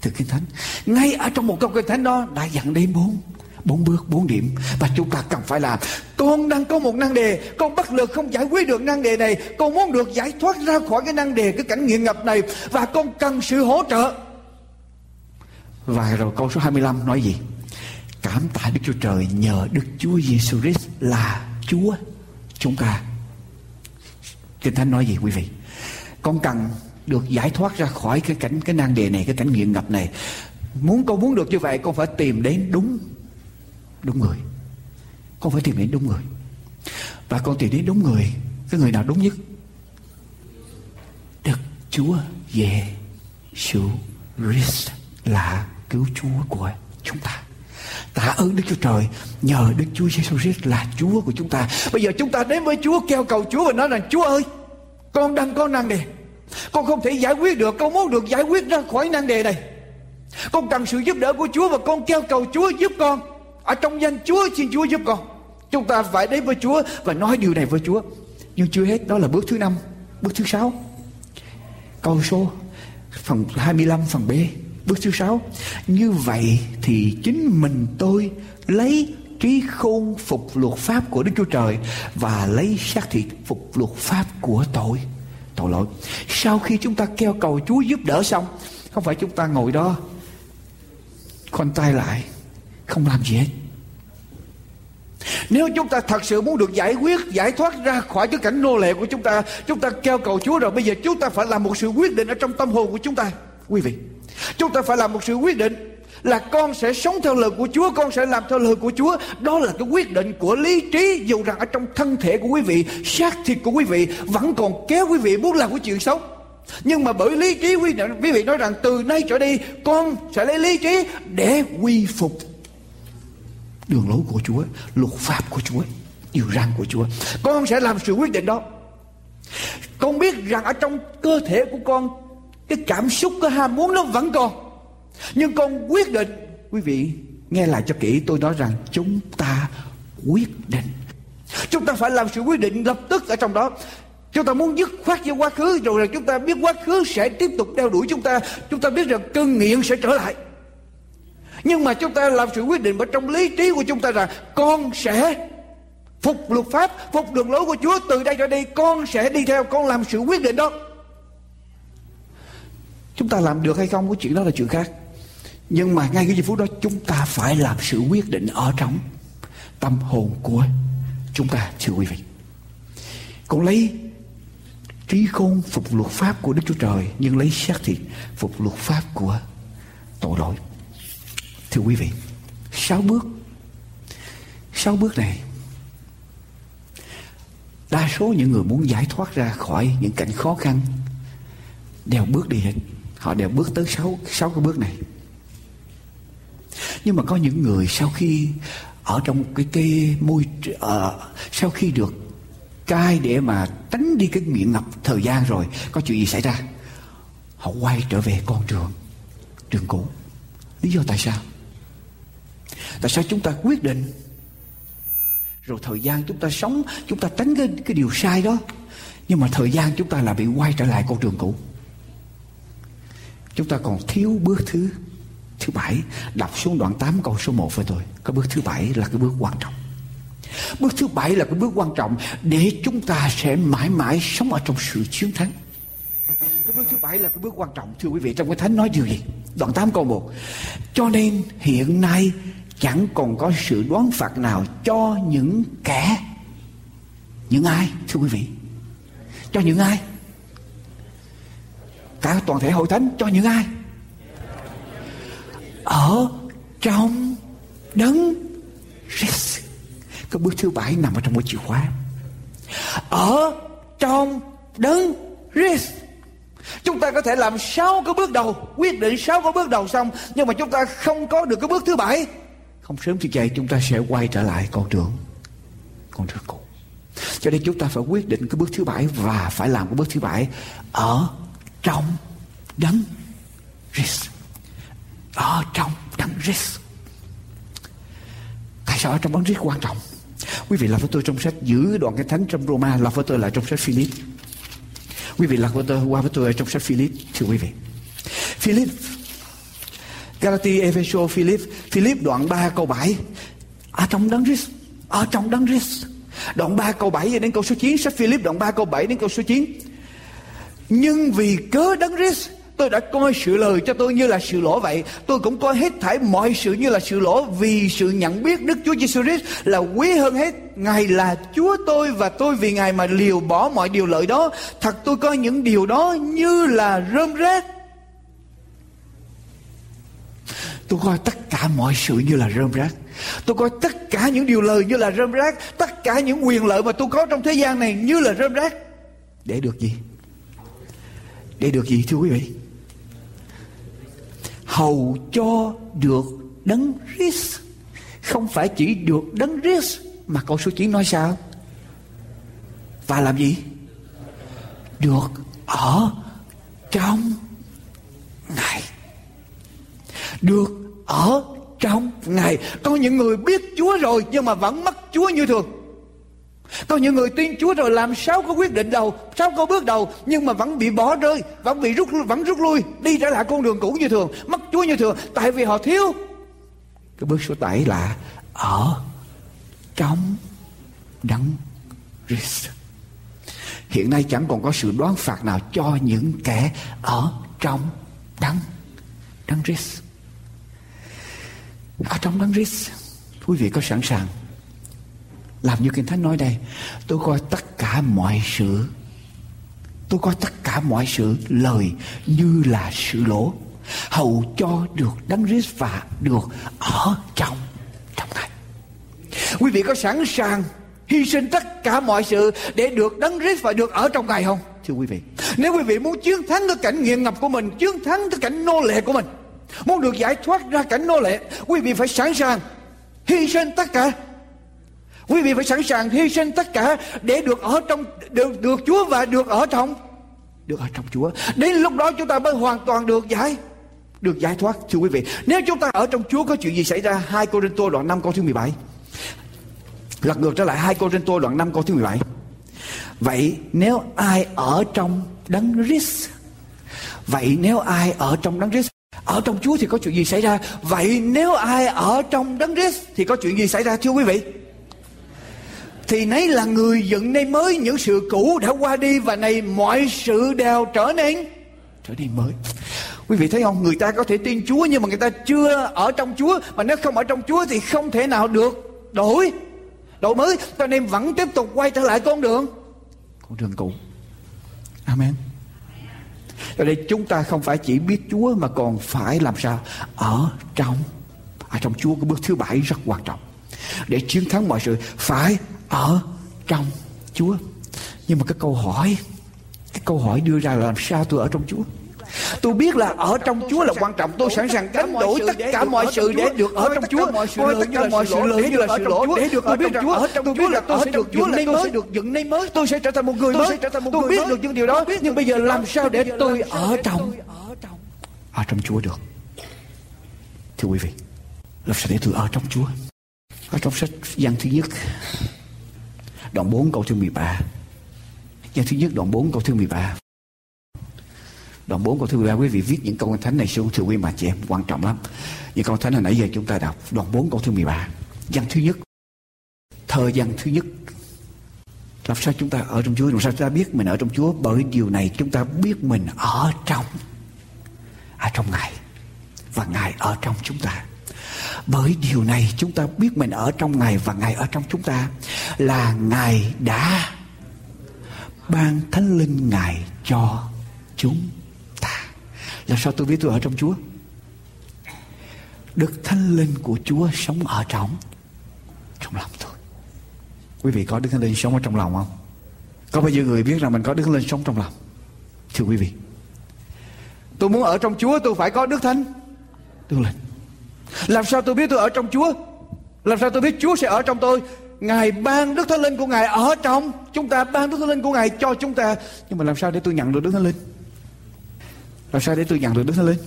Từ kinh thánh. Ngay ở trong một câu kinh thánh đó đã dặn đến bốn bốn bước, bốn điểm. Và chúng ta cần phải làm, con đang có một năng đề, con bất lực không giải quyết được năng đề này. Con muốn được giải thoát ra khỏi cái năng đề, cái cảnh nghiện ngập này. Và con cần sự hỗ trợ. Và rồi câu số 25 nói gì? Cảm tạ Đức Chúa Trời nhờ Đức Chúa Giêsu Christ là Chúa chúng ta. Kinh Thánh nói gì quý vị? Con cần được giải thoát ra khỏi cái cảnh, cái nan đề này, cái cảnh nghiện ngập này. Muốn con muốn được như vậy, con phải tìm đến đúng đúng người. Con phải tìm đến đúng người. Và con tìm đến đúng người, cái người nào đúng nhất? Đức Chúa về sự Christ là cứu Chúa của chúng ta. Tạ ơn Đức Chúa Trời, nhờ Đức Chúa Giêsu Christ là Chúa của chúng ta. Bây giờ chúng ta đến với Chúa, kêu cầu Chúa và nói rằng, Chúa ơi, con đang có năng đề con không thể giải quyết được Con muốn được giải quyết ra khỏi nan đề này. Con cần sự giúp đỡ của Chúa Và con kêu cầu Chúa giúp con. Ở trong danh Chúa, xin Chúa giúp con. Chúng ta phải đến với Chúa Và nói điều này với Chúa. Nhưng chưa hết, đó là bước thứ năm, Bước thứ sáu. Câu số, phần 25 phần B, Bước thứ sáu. Như vậy thì chính mình tôi Lấy trí khôn phục luật pháp của Đức Chúa Trời Và lấy xác thịt phục luật pháp của tội tội lỗi. Sau khi chúng ta kêu cầu Chúa giúp đỡ xong, không phải chúng ta ngồi đó, khoanh tay lại, không làm gì hết. Nếu chúng ta thật sự muốn được giải quyết, Giải thoát ra khỏi cái cảnh nô lệ của chúng ta Chúng ta kêu cầu Chúa rồi Bây giờ chúng ta phải làm một sự quyết định Ở trong tâm hồn của chúng ta. Quý vị, Chúng ta phải làm một sự quyết định là con sẽ sống theo lời của Chúa, con sẽ làm theo lời của Chúa. Đó là cái quyết định của lý trí dù rằng ở trong thân thể của quý vị, xác thịt của quý vị vẫn còn kéo quý vị muốn làm cái chuyện xấu. Nhưng mà bởi lý trí quý, quý vị nói rằng từ nay trở đi con sẽ lấy lý trí để quy phục đường lối của Chúa, luật pháp của Chúa, điều răn của Chúa. Con sẽ làm sự quyết định đó. Con biết rằng ở trong cơ thể của con cái cảm xúc, cái ham muốn nó vẫn còn nhưng con quyết định. Quý vị, nghe lại cho kỹ, tôi nói rằng chúng ta quyết định. Chúng ta phải làm sự quyết định lập tức ở trong đó. Chúng ta muốn dứt khoát với quá khứ, rồi là chúng ta biết quá khứ sẽ tiếp tục đeo đuổi chúng ta. Chúng ta biết rằng cơn nghiện sẽ trở lại. Nhưng mà chúng ta làm sự quyết định ở trong lý trí của chúng ta rằng con sẽ phục luật pháp, phục đường lối của Chúa từ đây trở đi, con sẽ đi theo, con làm sự quyết định đó. Chúng ta làm được hay không cái chuyện đó là chuyện khác nhưng mà ngay cái giây phút đó, chúng ta phải làm sự quyết định ở trong tâm hồn của chúng ta, thưa quý vị. Còn lấy trí khôn phục luật pháp của Đức Chúa Trời, nhưng lấy xác thịt phục luật pháp của tội lỗi. Thưa quý vị, sáu bước. Sáu bước này, đa số những người muốn giải thoát ra khỏi những cảnh khó khăn, đều bước đi hết. Họ đều bước tới sáu sáu cái bước này nhưng mà có những người sau khi ở trong cái cái môi uh, sau khi được cai để mà tránh đi cái nghiện ngập thời gian rồi có chuyện gì xảy ra? Họ quay trở về con đường đường cũ. Lý do tại sao? Tại sao chúng ta quyết định rồi thời gian chúng ta sống chúng ta tránh cái cái điều sai đó nhưng mà thời gian chúng ta là bị quay trở lại con đường cũ? Chúng ta còn thiếu bước thứ thứ bảy, đọc xuống đoạn 8 câu số 1 với tôi. Cái bước thứ bảy là cái bước quan trọng. Bước thứ bảy là cái bước quan trọng để chúng ta sẽ mãi mãi sống ở trong sự chiến thắng. Cái bước thứ bảy là cái bước quan trọng. Thưa quý vị, trong cái thánh nói điều gì? Đoạn 8 câu 1 cho nên hiện nay chẳng còn có sự đoán phạt nào cho những kẻ, những ai, thưa quý vị? Cho những ai? Cả toàn thể hội thánh, cho những ai? Ở trong đấng Christ cái bước thứ bảy nằm ở trong cái chìa khóa. Ở trong đấng Christ Chúng ta có thể làm sáu cái bước đầu, Quyết định sáu cái bước đầu xong, Nhưng mà chúng ta không có được cái bước thứ bảy. Không sớm thì vậy chúng ta sẽ quay trở lại con đường Con đường cũ. Cho nên chúng ta phải quyết định cái bước thứ bảy Và phải làm cái bước thứ bảy Ở trong đấng Christ ở trong đấng Christ Tại sao ở trong đấng Christ quan trọng Quý vị là với tôi trong sách giữ đoạn cái thánh trong Roma là với tôi là trong sách Philip Quý vị là với tôi qua với tôi ở trong sách Philip thưa quý vị. Philip Galati, Ephesos, Philip, Philip đoạn 3 câu 7 ở trong đấng Christ, ở trong đấng Christ. Đoạn 3 câu 7 đến câu số 9, sách Philip đoạn 3 câu 7 đến câu số 9. Nhưng vì cớ đấng Christ Tôi đã coi sự lời cho tôi như là sự lỗ vậy. Tôi cũng coi hết thảy mọi sự như là sự lỗ vì sự nhận biết Đức Chúa Giêsu Christ là quý hơn hết. Ngài là Chúa tôi và tôi vì Ngài mà liều bỏ mọi điều lợi đó. Thật tôi coi những điều đó như là rơm rác. Tôi coi tất cả mọi sự như là rơm rác. Tôi coi tất cả những điều lời như là rơm rác. Tất cả những quyền lợi mà tôi có trong thế gian này như là rơm rác. Để được gì? Để được gì, thưa quý vị? Hầu cho được đấng Christ. Không phải chỉ được đấng Christ mà câu số 9 nói sao? Và làm gì? Được ở trong ngài. Được ở trong ngài. Có những người biết Chúa rồi nhưng mà vẫn mất Chúa như thường có những người tin Chúa rồi làm sao có quyết định đầu, sao có bước đầu nhưng mà vẫn bị bỏ rơi, vẫn bị rút vẫn rút lui, đi trở lại con đường cũ như thường, mất Chúa như thường tại vì họ thiếu. Cái bước số 7 là ở trong đấng Christ. Hiện nay chẳng còn có sự đoán phạt nào cho những kẻ ở trong đấng đấng Christ. Ở trong đấng Christ, quý vị có sẵn sàng làm như Kinh Thánh nói đây Tôi coi tất cả mọi sự Tôi coi tất cả mọi sự lời như là sự lỗ Hầu cho được đấng Christ và được ở trong trong này Quý vị có sẵn sàng hy sinh tất cả mọi sự để được đấng Christ và được ở trong Ngài không? Thưa quý vị, nếu quý vị muốn chiến thắng cái cảnh nghiện ngập của mình, chiến thắng cái cảnh nô lệ của mình, muốn được giải thoát ra cảnh nô lệ, quý vị phải sẵn sàng hy sinh tất cả Quý vị phải sẵn sàng hy sinh tất cả để được ở trong, được được Chúa và được ở trong, được ở trong Chúa. Đến lúc đó chúng ta mới hoàn toàn được giải được giải thoát, thưa quý vị. Nếu chúng ta ở trong Chúa, có chuyện gì xảy ra? Hai Cô Rinh Tô đoạn 5 câu thứ 17. Lật ngược trở lại, hai Cô Rinh Tô đoạn 5 câu thứ 17. Vậy nếu ai ở trong đấng Christ Vậy nếu ai ở trong đấng Christ ở trong Chúa thì có chuyện gì xảy ra? Vậy nếu ai ở trong đấng Christ thì có chuyện gì xảy ra, thưa quý vị? Thì nấy là người dựng nên mới những sự cũ đã qua đi và này mọi sự đều trở nên trở nên mới. Quý vị thấy không? Người ta có thể tin chúa nhưng mà người ta chưa ở trong chúa. Mà nếu không ở trong chúa thì không thể nào được đổi đổi mới. Cho nên vẫn tiếp tục quay trở lại con đường con đường cũ. Amen. Ở đây chúng ta không phải chỉ biết Chúa mà còn phải làm sao? Ở trong ở trong Chúa cái bước thứ bảy rất quan trọng. Để chiến thắng mọi sự, phải ở trong Chúa. Nhưng mà cái câu hỏi cái câu hỏi đưa ra là làm sao tôi ở trong Chúa? Tôi biết là ở trong Chúa là quan trọng. Tôi sẵn sàng đánh đổi tất cả mọi sự để được ở trong Chúa. Coi tất cả mọi sự lợi như là sự lỗ Để được ở trong Chúa. Tôi biết là tôi sẽ được dựng nên mới. được dựng nên mới. Tôi sẽ trở thành một người mới. Tôi biết được những điều đó. Nhưng bây giờ làm sao để tôi ở trong Ở trong Chúa được? Thưa quý vị Làm sao để tôi ở trong Chúa? Ở trong sách văn thứ nhất Đoạn 4 câu thứ 13 Văn thứ nhất đoạn 4 câu thứ 13 Đoạn 4 câu thứ 13 quý vị viết những câu thánh này xuống, thưa quý mà chị em, quan trọng lắm. Những câu thánh hồi nãy giờ chúng ta đọc, đoạn 4 câu thứ 13. Văn thứ nhất. Thơ văn thứ nhất. Làm sao chúng ta ở trong Chúa? Làm sao chúng ta biết mình ở trong Chúa? Bởi điều này chúng ta biết mình ở trong ở trong Ngài và Ngài ở trong chúng ta. Bởi điều này chúng ta biết mình ở trong Ngài và Ngài ở trong chúng ta là Ngài đã ban thánh linh Ngài cho chúng ta là sao tôi biết tôi ở trong Chúa? Đức Thánh Linh của Chúa sống ở trong trong lòng tôi. Quý vị có Đức Thánh Linh sống ở trong lòng không? Có bao nhiêu người biết rằng mình có Đức Thánh Linh sống trong lòng? Thưa quý vị, tôi muốn ở trong Chúa tôi phải có Đức Thánh Đức Linh. Làm sao tôi biết tôi ở trong Chúa? Làm sao tôi biết Chúa sẽ ở trong tôi? Ngài ban Đức Thánh Linh của Ngài ở trong chúng ta, ban Đức Thánh Linh của Ngài cho chúng ta. Nhưng mà làm sao để tôi nhận được Đức Thánh Linh? Làm sao để tôi nhận được Đức Thánh Linh?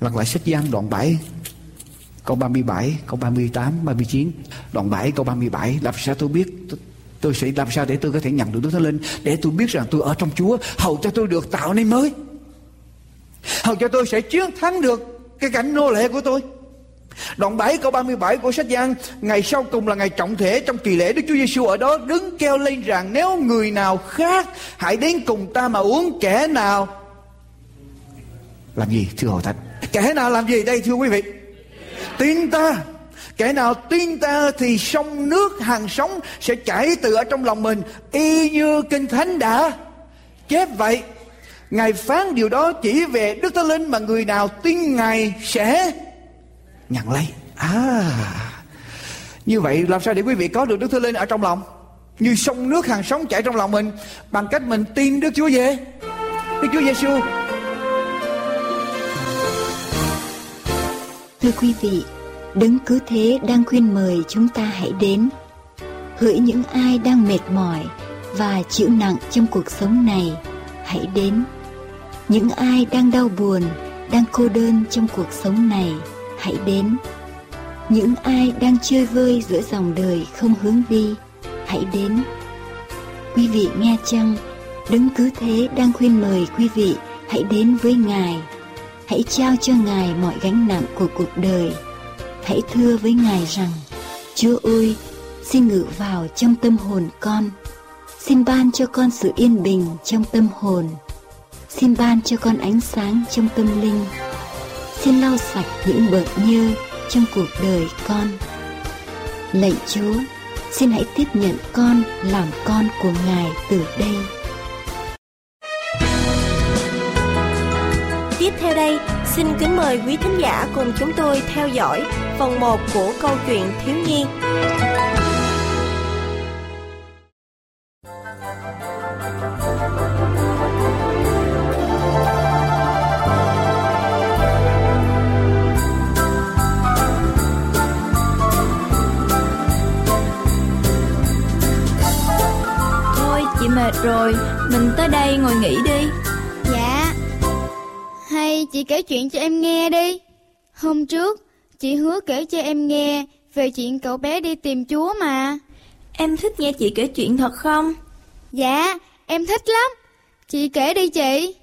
Lật lại sách Giăng đoạn 7 Câu 37, câu 38, 39 Đoạn 7, câu 37 Làm sao tôi biết tôi, tôi sẽ làm sao để tôi có thể nhận được Đức Thánh Linh Để tôi biết rằng tôi ở trong Chúa Hầu cho tôi được tạo nên mới Hầu cho tôi sẽ chiến thắng được Cái cảnh nô lệ của tôi. Đoạn 7 câu 37 của sách Giăng Ngày sau cùng là ngày trọng thể trong kỳ lễ Đức Chúa Giêsu ở đó đứng kêu lên rằng, Nếu người nào khác, hãy đến cùng ta mà uống, kẻ nào Làm gì, thưa Hội Thánh? Kẻ nào làm gì đây, thưa quý vị? Tin ta. Kẻ nào tin ta thì sông nước hàng sống sẽ chảy từ ở trong lòng mình. Y như Kinh Thánh đã chép vậy Ngài phán điều đó chỉ về Đức Thánh Linh mà người nào tin Ngài sẽ nhận lấy. À như vậy làm sao để quý vị có được đức thánh linh ở trong lòng? Như sông nước hàng sống chảy trong lòng mình, bằng cách mình tin đức chúa về đức chúa giêsu thưa quý vị, đấng cứ thế đang khuyên mời chúng ta hãy đến, hỡi những ai đang mệt mỏi và chịu nặng trong cuộc sống này, hãy đến những ai đang đau buồn, đang cô đơn trong cuộc sống này, hãy đến. Những ai đang chơi vơi giữa dòng đời không hướng đi, hãy đến. Quý vị nghe chăng? Đứng cứ thế đang khuyên mời quý vị, hãy đến với ngài. Hãy trao cho ngài mọi gánh nặng của cuộc đời. Hãy thưa với ngài rằng, chúa ơi, xin ngự vào trong tâm hồn con. Xin ban cho con sự yên bình trong tâm hồn xin ban cho con ánh sáng trong tâm linh. Xin lau sạch những bợt nhơ trong cuộc đời con. Lạy chúa, xin hãy tiếp nhận con làm con của ngài từ đây. Tiếp theo đây, xin kính mời quý thính giả cùng chúng tôi theo dõi phần 1 của câu chuyện thiếu nhi. Chị kể chuyện cho em nghe đi. Hôm trước Chị hứa kể cho em nghe Về chuyện cậu bé đi tìm Chúa mà. Em thích nghe chị kể chuyện thật không? Dạ em thích lắm. Chị kể đi chị.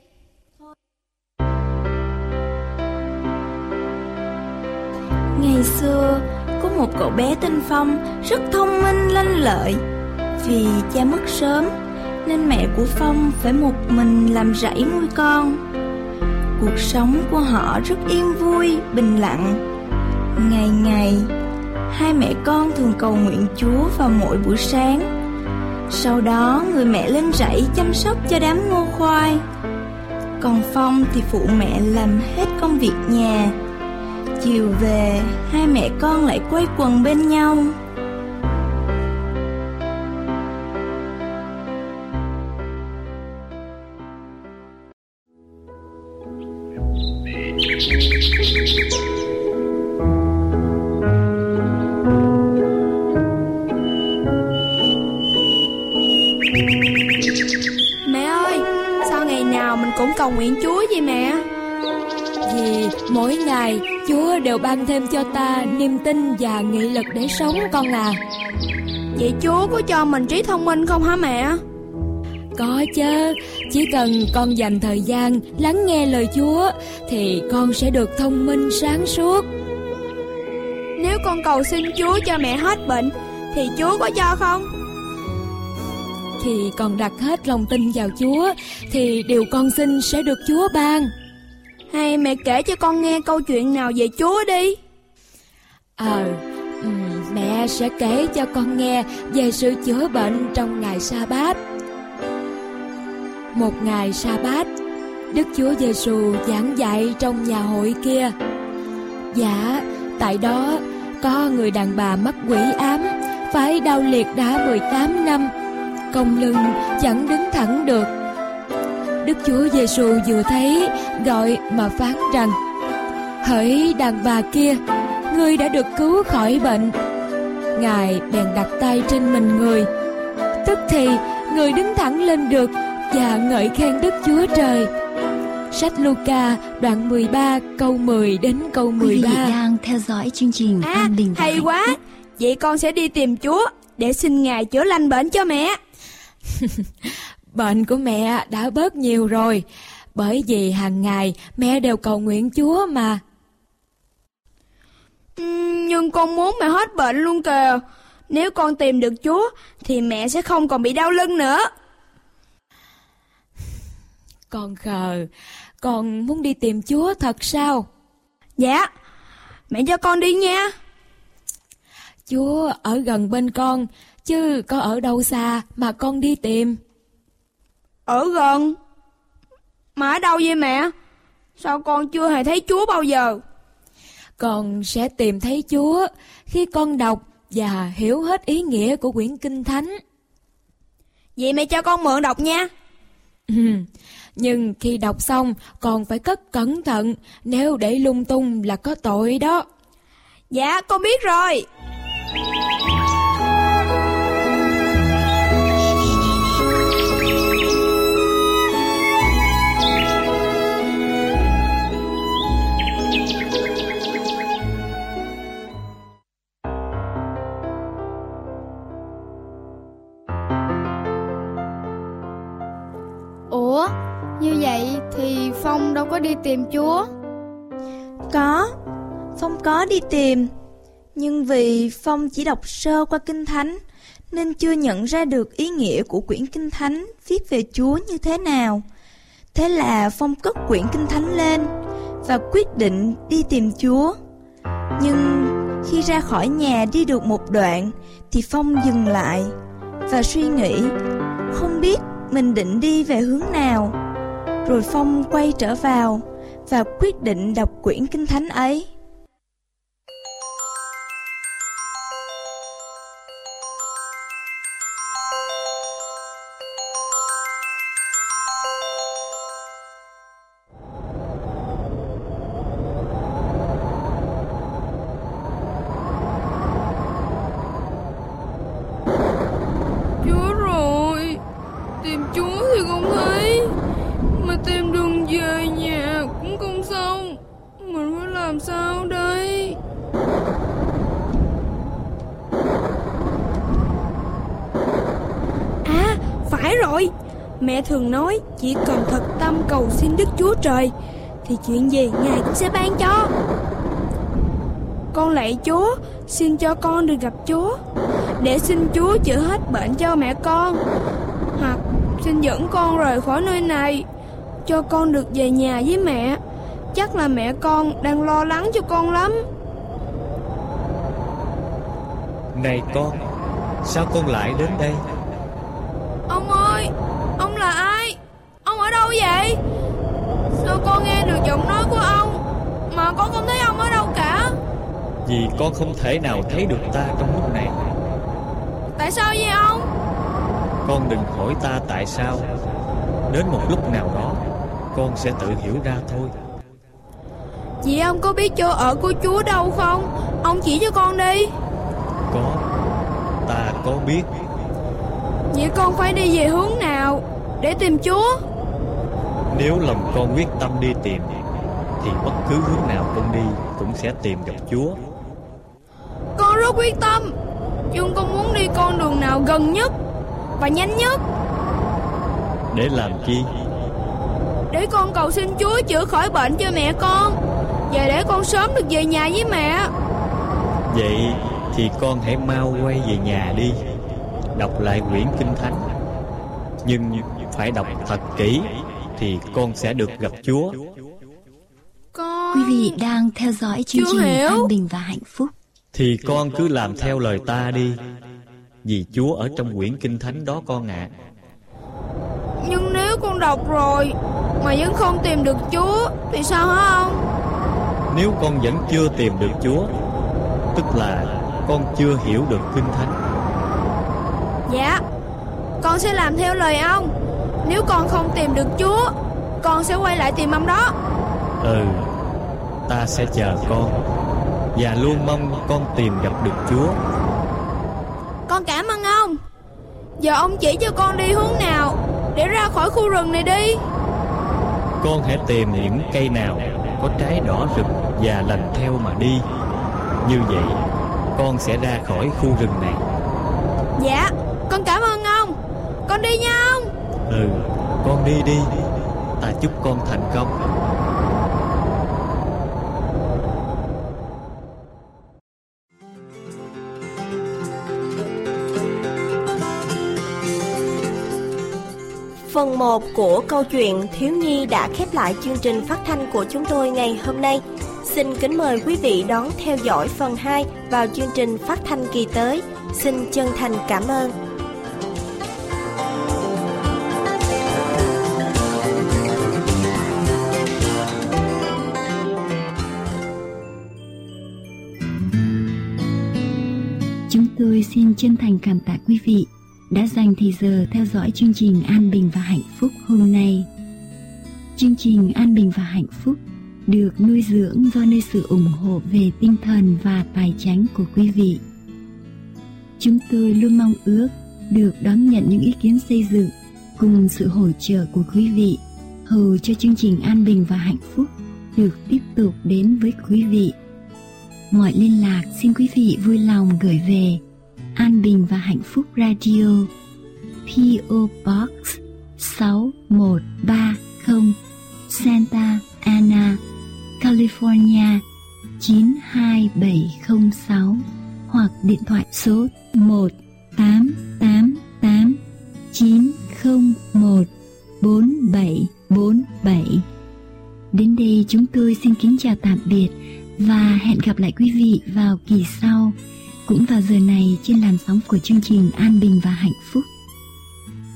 Ngày xưa Có một cậu bé tên Phong Rất thông minh lanh lợi. Vì cha mất sớm nên mẹ của Phong phải một mình làm rẫy nuôi con. Cuộc sống của họ rất yên vui, bình lặng. Ngày ngày, hai mẹ con thường cầu nguyện Chúa vào mỗi buổi sáng. Sau đó người mẹ lên rẫy chăm sóc cho đám ngô khoai. Còn Phong thì phụ mẹ làm hết công việc nhà. Chiều về, hai mẹ con lại quay quần bên nhau. Ban thêm cho ta niềm tin và nghị lực để sống con à. Vậy Chúa có cho mình trí thông minh không hả mẹ? Có chứ, chỉ cần con dành thời gian lắng nghe lời Chúa thì con sẽ được thông minh sáng suốt. Nếu con cầu xin Chúa cho mẹ hết bệnh thì Chúa có cho không? Thì con đặt hết lòng tin vào Chúa thì điều con xin sẽ được Chúa ban. Hay mẹ kể cho con nghe câu chuyện nào về Chúa đi. Ờ, mẹ sẽ kể cho con nghe về sự chữa bệnh trong ngày sa bát. Một ngày sa bát, Đức Chúa Giêsu giảng dạy trong nhà hội kia. Dạ, tại đó có người đàn bà mắc quỷ ám, phải đau liệt đã 18 năm, cong lưng chẳng đứng thẳng được. Đức Chúa Giêsu vừa thấy gọi mà phán rằng: Hỡi đàn bà kia, ngươi đã được cứu khỏi bệnh. Ngài bèn đặt tay trên mình người. Tức thì người đứng thẳng lên được và ngợi khen Đức Chúa Trời. Sách Luca đoạn 13 câu 10 đến câu Quý vị 13. đang theo dõi chương trình À, An Bình hay quá. Vậy con sẽ đi tìm Chúa để xin Ngài chữa lành bệnh cho mẹ. Bệnh của mẹ đã bớt nhiều rồi, bởi vì hàng ngày mẹ đều cầu nguyện Chúa mà. Ừm, Nhưng con muốn mẹ hết bệnh luôn kìa. Nếu con tìm được Chúa thì mẹ sẽ không còn bị đau lưng nữa. Con khờ, con muốn đi tìm Chúa thật sao? Dạ, mẹ cho con đi nha. Chúa ở gần bên con, chứ có ở đâu xa mà con đi tìm. Ở gần. Mà ở đâu vậy mẹ? Sao con chưa hề thấy Chúa bao giờ? Con sẽ tìm thấy Chúa khi con đọc và hiểu hết ý nghĩa của quyển Kinh Thánh. Vậy mẹ cho con mượn đọc nha. Nhưng khi đọc xong còn phải cất cẩn thận, nếu để lung tung là có tội đó. Dạ, con biết rồi. Vậy thì Phong đâu có đi tìm Chúa. Có, Phong có đi tìm. Nhưng vì Phong chỉ đọc sơ qua Kinh Thánh, nên chưa nhận ra được ý nghĩa của quyển Kinh Thánh viết về Chúa như thế nào. Thế là Phong cất quyển Kinh Thánh lên và quyết định đi tìm Chúa. Nhưng khi ra khỏi nhà đi được một đoạn thì Phong dừng lại và suy nghĩ không biết mình định đi về hướng nào. Rồi Phong quay trở vào và quyết định đọc quyển Kinh Thánh ấy. Chỉ cần thật tâm cầu xin Đức Chúa Trời thì chuyện gì Ngài cũng sẽ ban cho. Con lạy Chúa, xin cho con được gặp Chúa để xin Chúa chữa hết bệnh cho mẹ con. Hoặc xin dẫn con rời khỏi nơi này, cho con được về nhà với mẹ. Chắc là mẹ con đang lo lắng cho con lắm. Này con Sao con lại đến đây Ông nghe được giọng nói của ông Mà con không thấy ông ở đâu cả. Vì con không thể nào thấy được ta trong lúc này. Tại sao vậy ông? Con đừng hỏi ta tại sao. Đến một lúc nào đó Con sẽ tự hiểu ra thôi. Chị ông có biết chỗ ở của Chúa đâu không? Ông chỉ cho con đi. Có. Ta có biết. Vậy con phải đi về hướng nào Để tìm Chúa Nếu lòng con quyết tâm đi tìm Thì bất cứ hướng nào con đi Cũng sẽ tìm gặp Chúa. Con rất quyết tâm. Nhưng con muốn đi con đường nào gần nhất Và nhanh nhất. Để làm chi? Để con cầu xin Chúa chữa khỏi bệnh cho mẹ con. Và để con sớm được về nhà với mẹ. Vậy thì con hãy mau quay về nhà đi. Đọc lại quyển Kinh Thánh. Nhưng phải đọc thật kỹ con sẽ được gặp Chúa. Con Quý vị đang theo dõi chương trình hiểu. An Bình và Hạnh Phúc. Thì con cứ làm theo lời ta đi Vì Chúa ở trong quyển Kinh Thánh đó con ạ. Nhưng nếu con đọc rồi Mà vẫn không tìm được Chúa Thì sao hả ông? Nếu con vẫn chưa tìm được Chúa Tức là con chưa hiểu được Kinh Thánh. Dạ Con sẽ làm theo lời ông. Nếu con không tìm được Chúa Con sẽ quay lại tìm ông đó. Ừ Ta sẽ chờ con Và luôn mong con tìm gặp được Chúa. Con cảm ơn ông. Giờ ông chỉ cho con đi hướng nào Để ra khỏi khu rừng này đi. Con hãy tìm những cây nào Có trái đỏ rực và lành theo mà đi. Như vậy Con sẽ ra khỏi khu rừng này. Dạ Con cảm ơn ông. Con đi nha ông. Ừ Con đi đi Ta chúc con thành công Phần 1 của câu chuyện Thiếu Nhi đã khép lại chương trình phát thanh của chúng tôi ngày hôm nay. Xin kính mời quý vị đón theo dõi phần 2 vào chương trình phát thanh kỳ tới. Xin chân thành cảm ơn. Tôi xin chân thành cảm tạ quý vị đã dành thời giờ theo dõi chương trình An Bình và Hạnh Phúc hôm nay. Chương trình An Bình và Hạnh Phúc được nuôi dưỡng do nơi sự ủng hộ về tinh thần và tài chánh của quý vị. Chúng tôi luôn mong ước được đón nhận những ý kiến xây dựng cùng sự hỗ trợ của quý vị hầu cho chương trình An Bình và Hạnh Phúc được tiếp tục đến với quý vị. Mọi liên lạc xin quý vị vui lòng gửi về An Bình và Hạnh Phúc Radio PO Box 6130 Santa Ana, California 92706 hoặc điện thoại số 1888 901 4747 Đến đây chúng tôi xin kính chào tạm biệt và hẹn gặp lại quý vị vào kỳ sau cũng vào giờ này trên làn sóng của chương trình An Bình và Hạnh Phúc.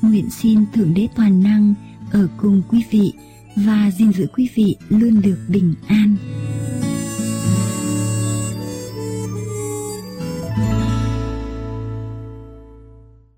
Nguyện xin Thượng Đế Toàn Năng ở cùng quý vị và gìn giữ quý vị luôn được bình an.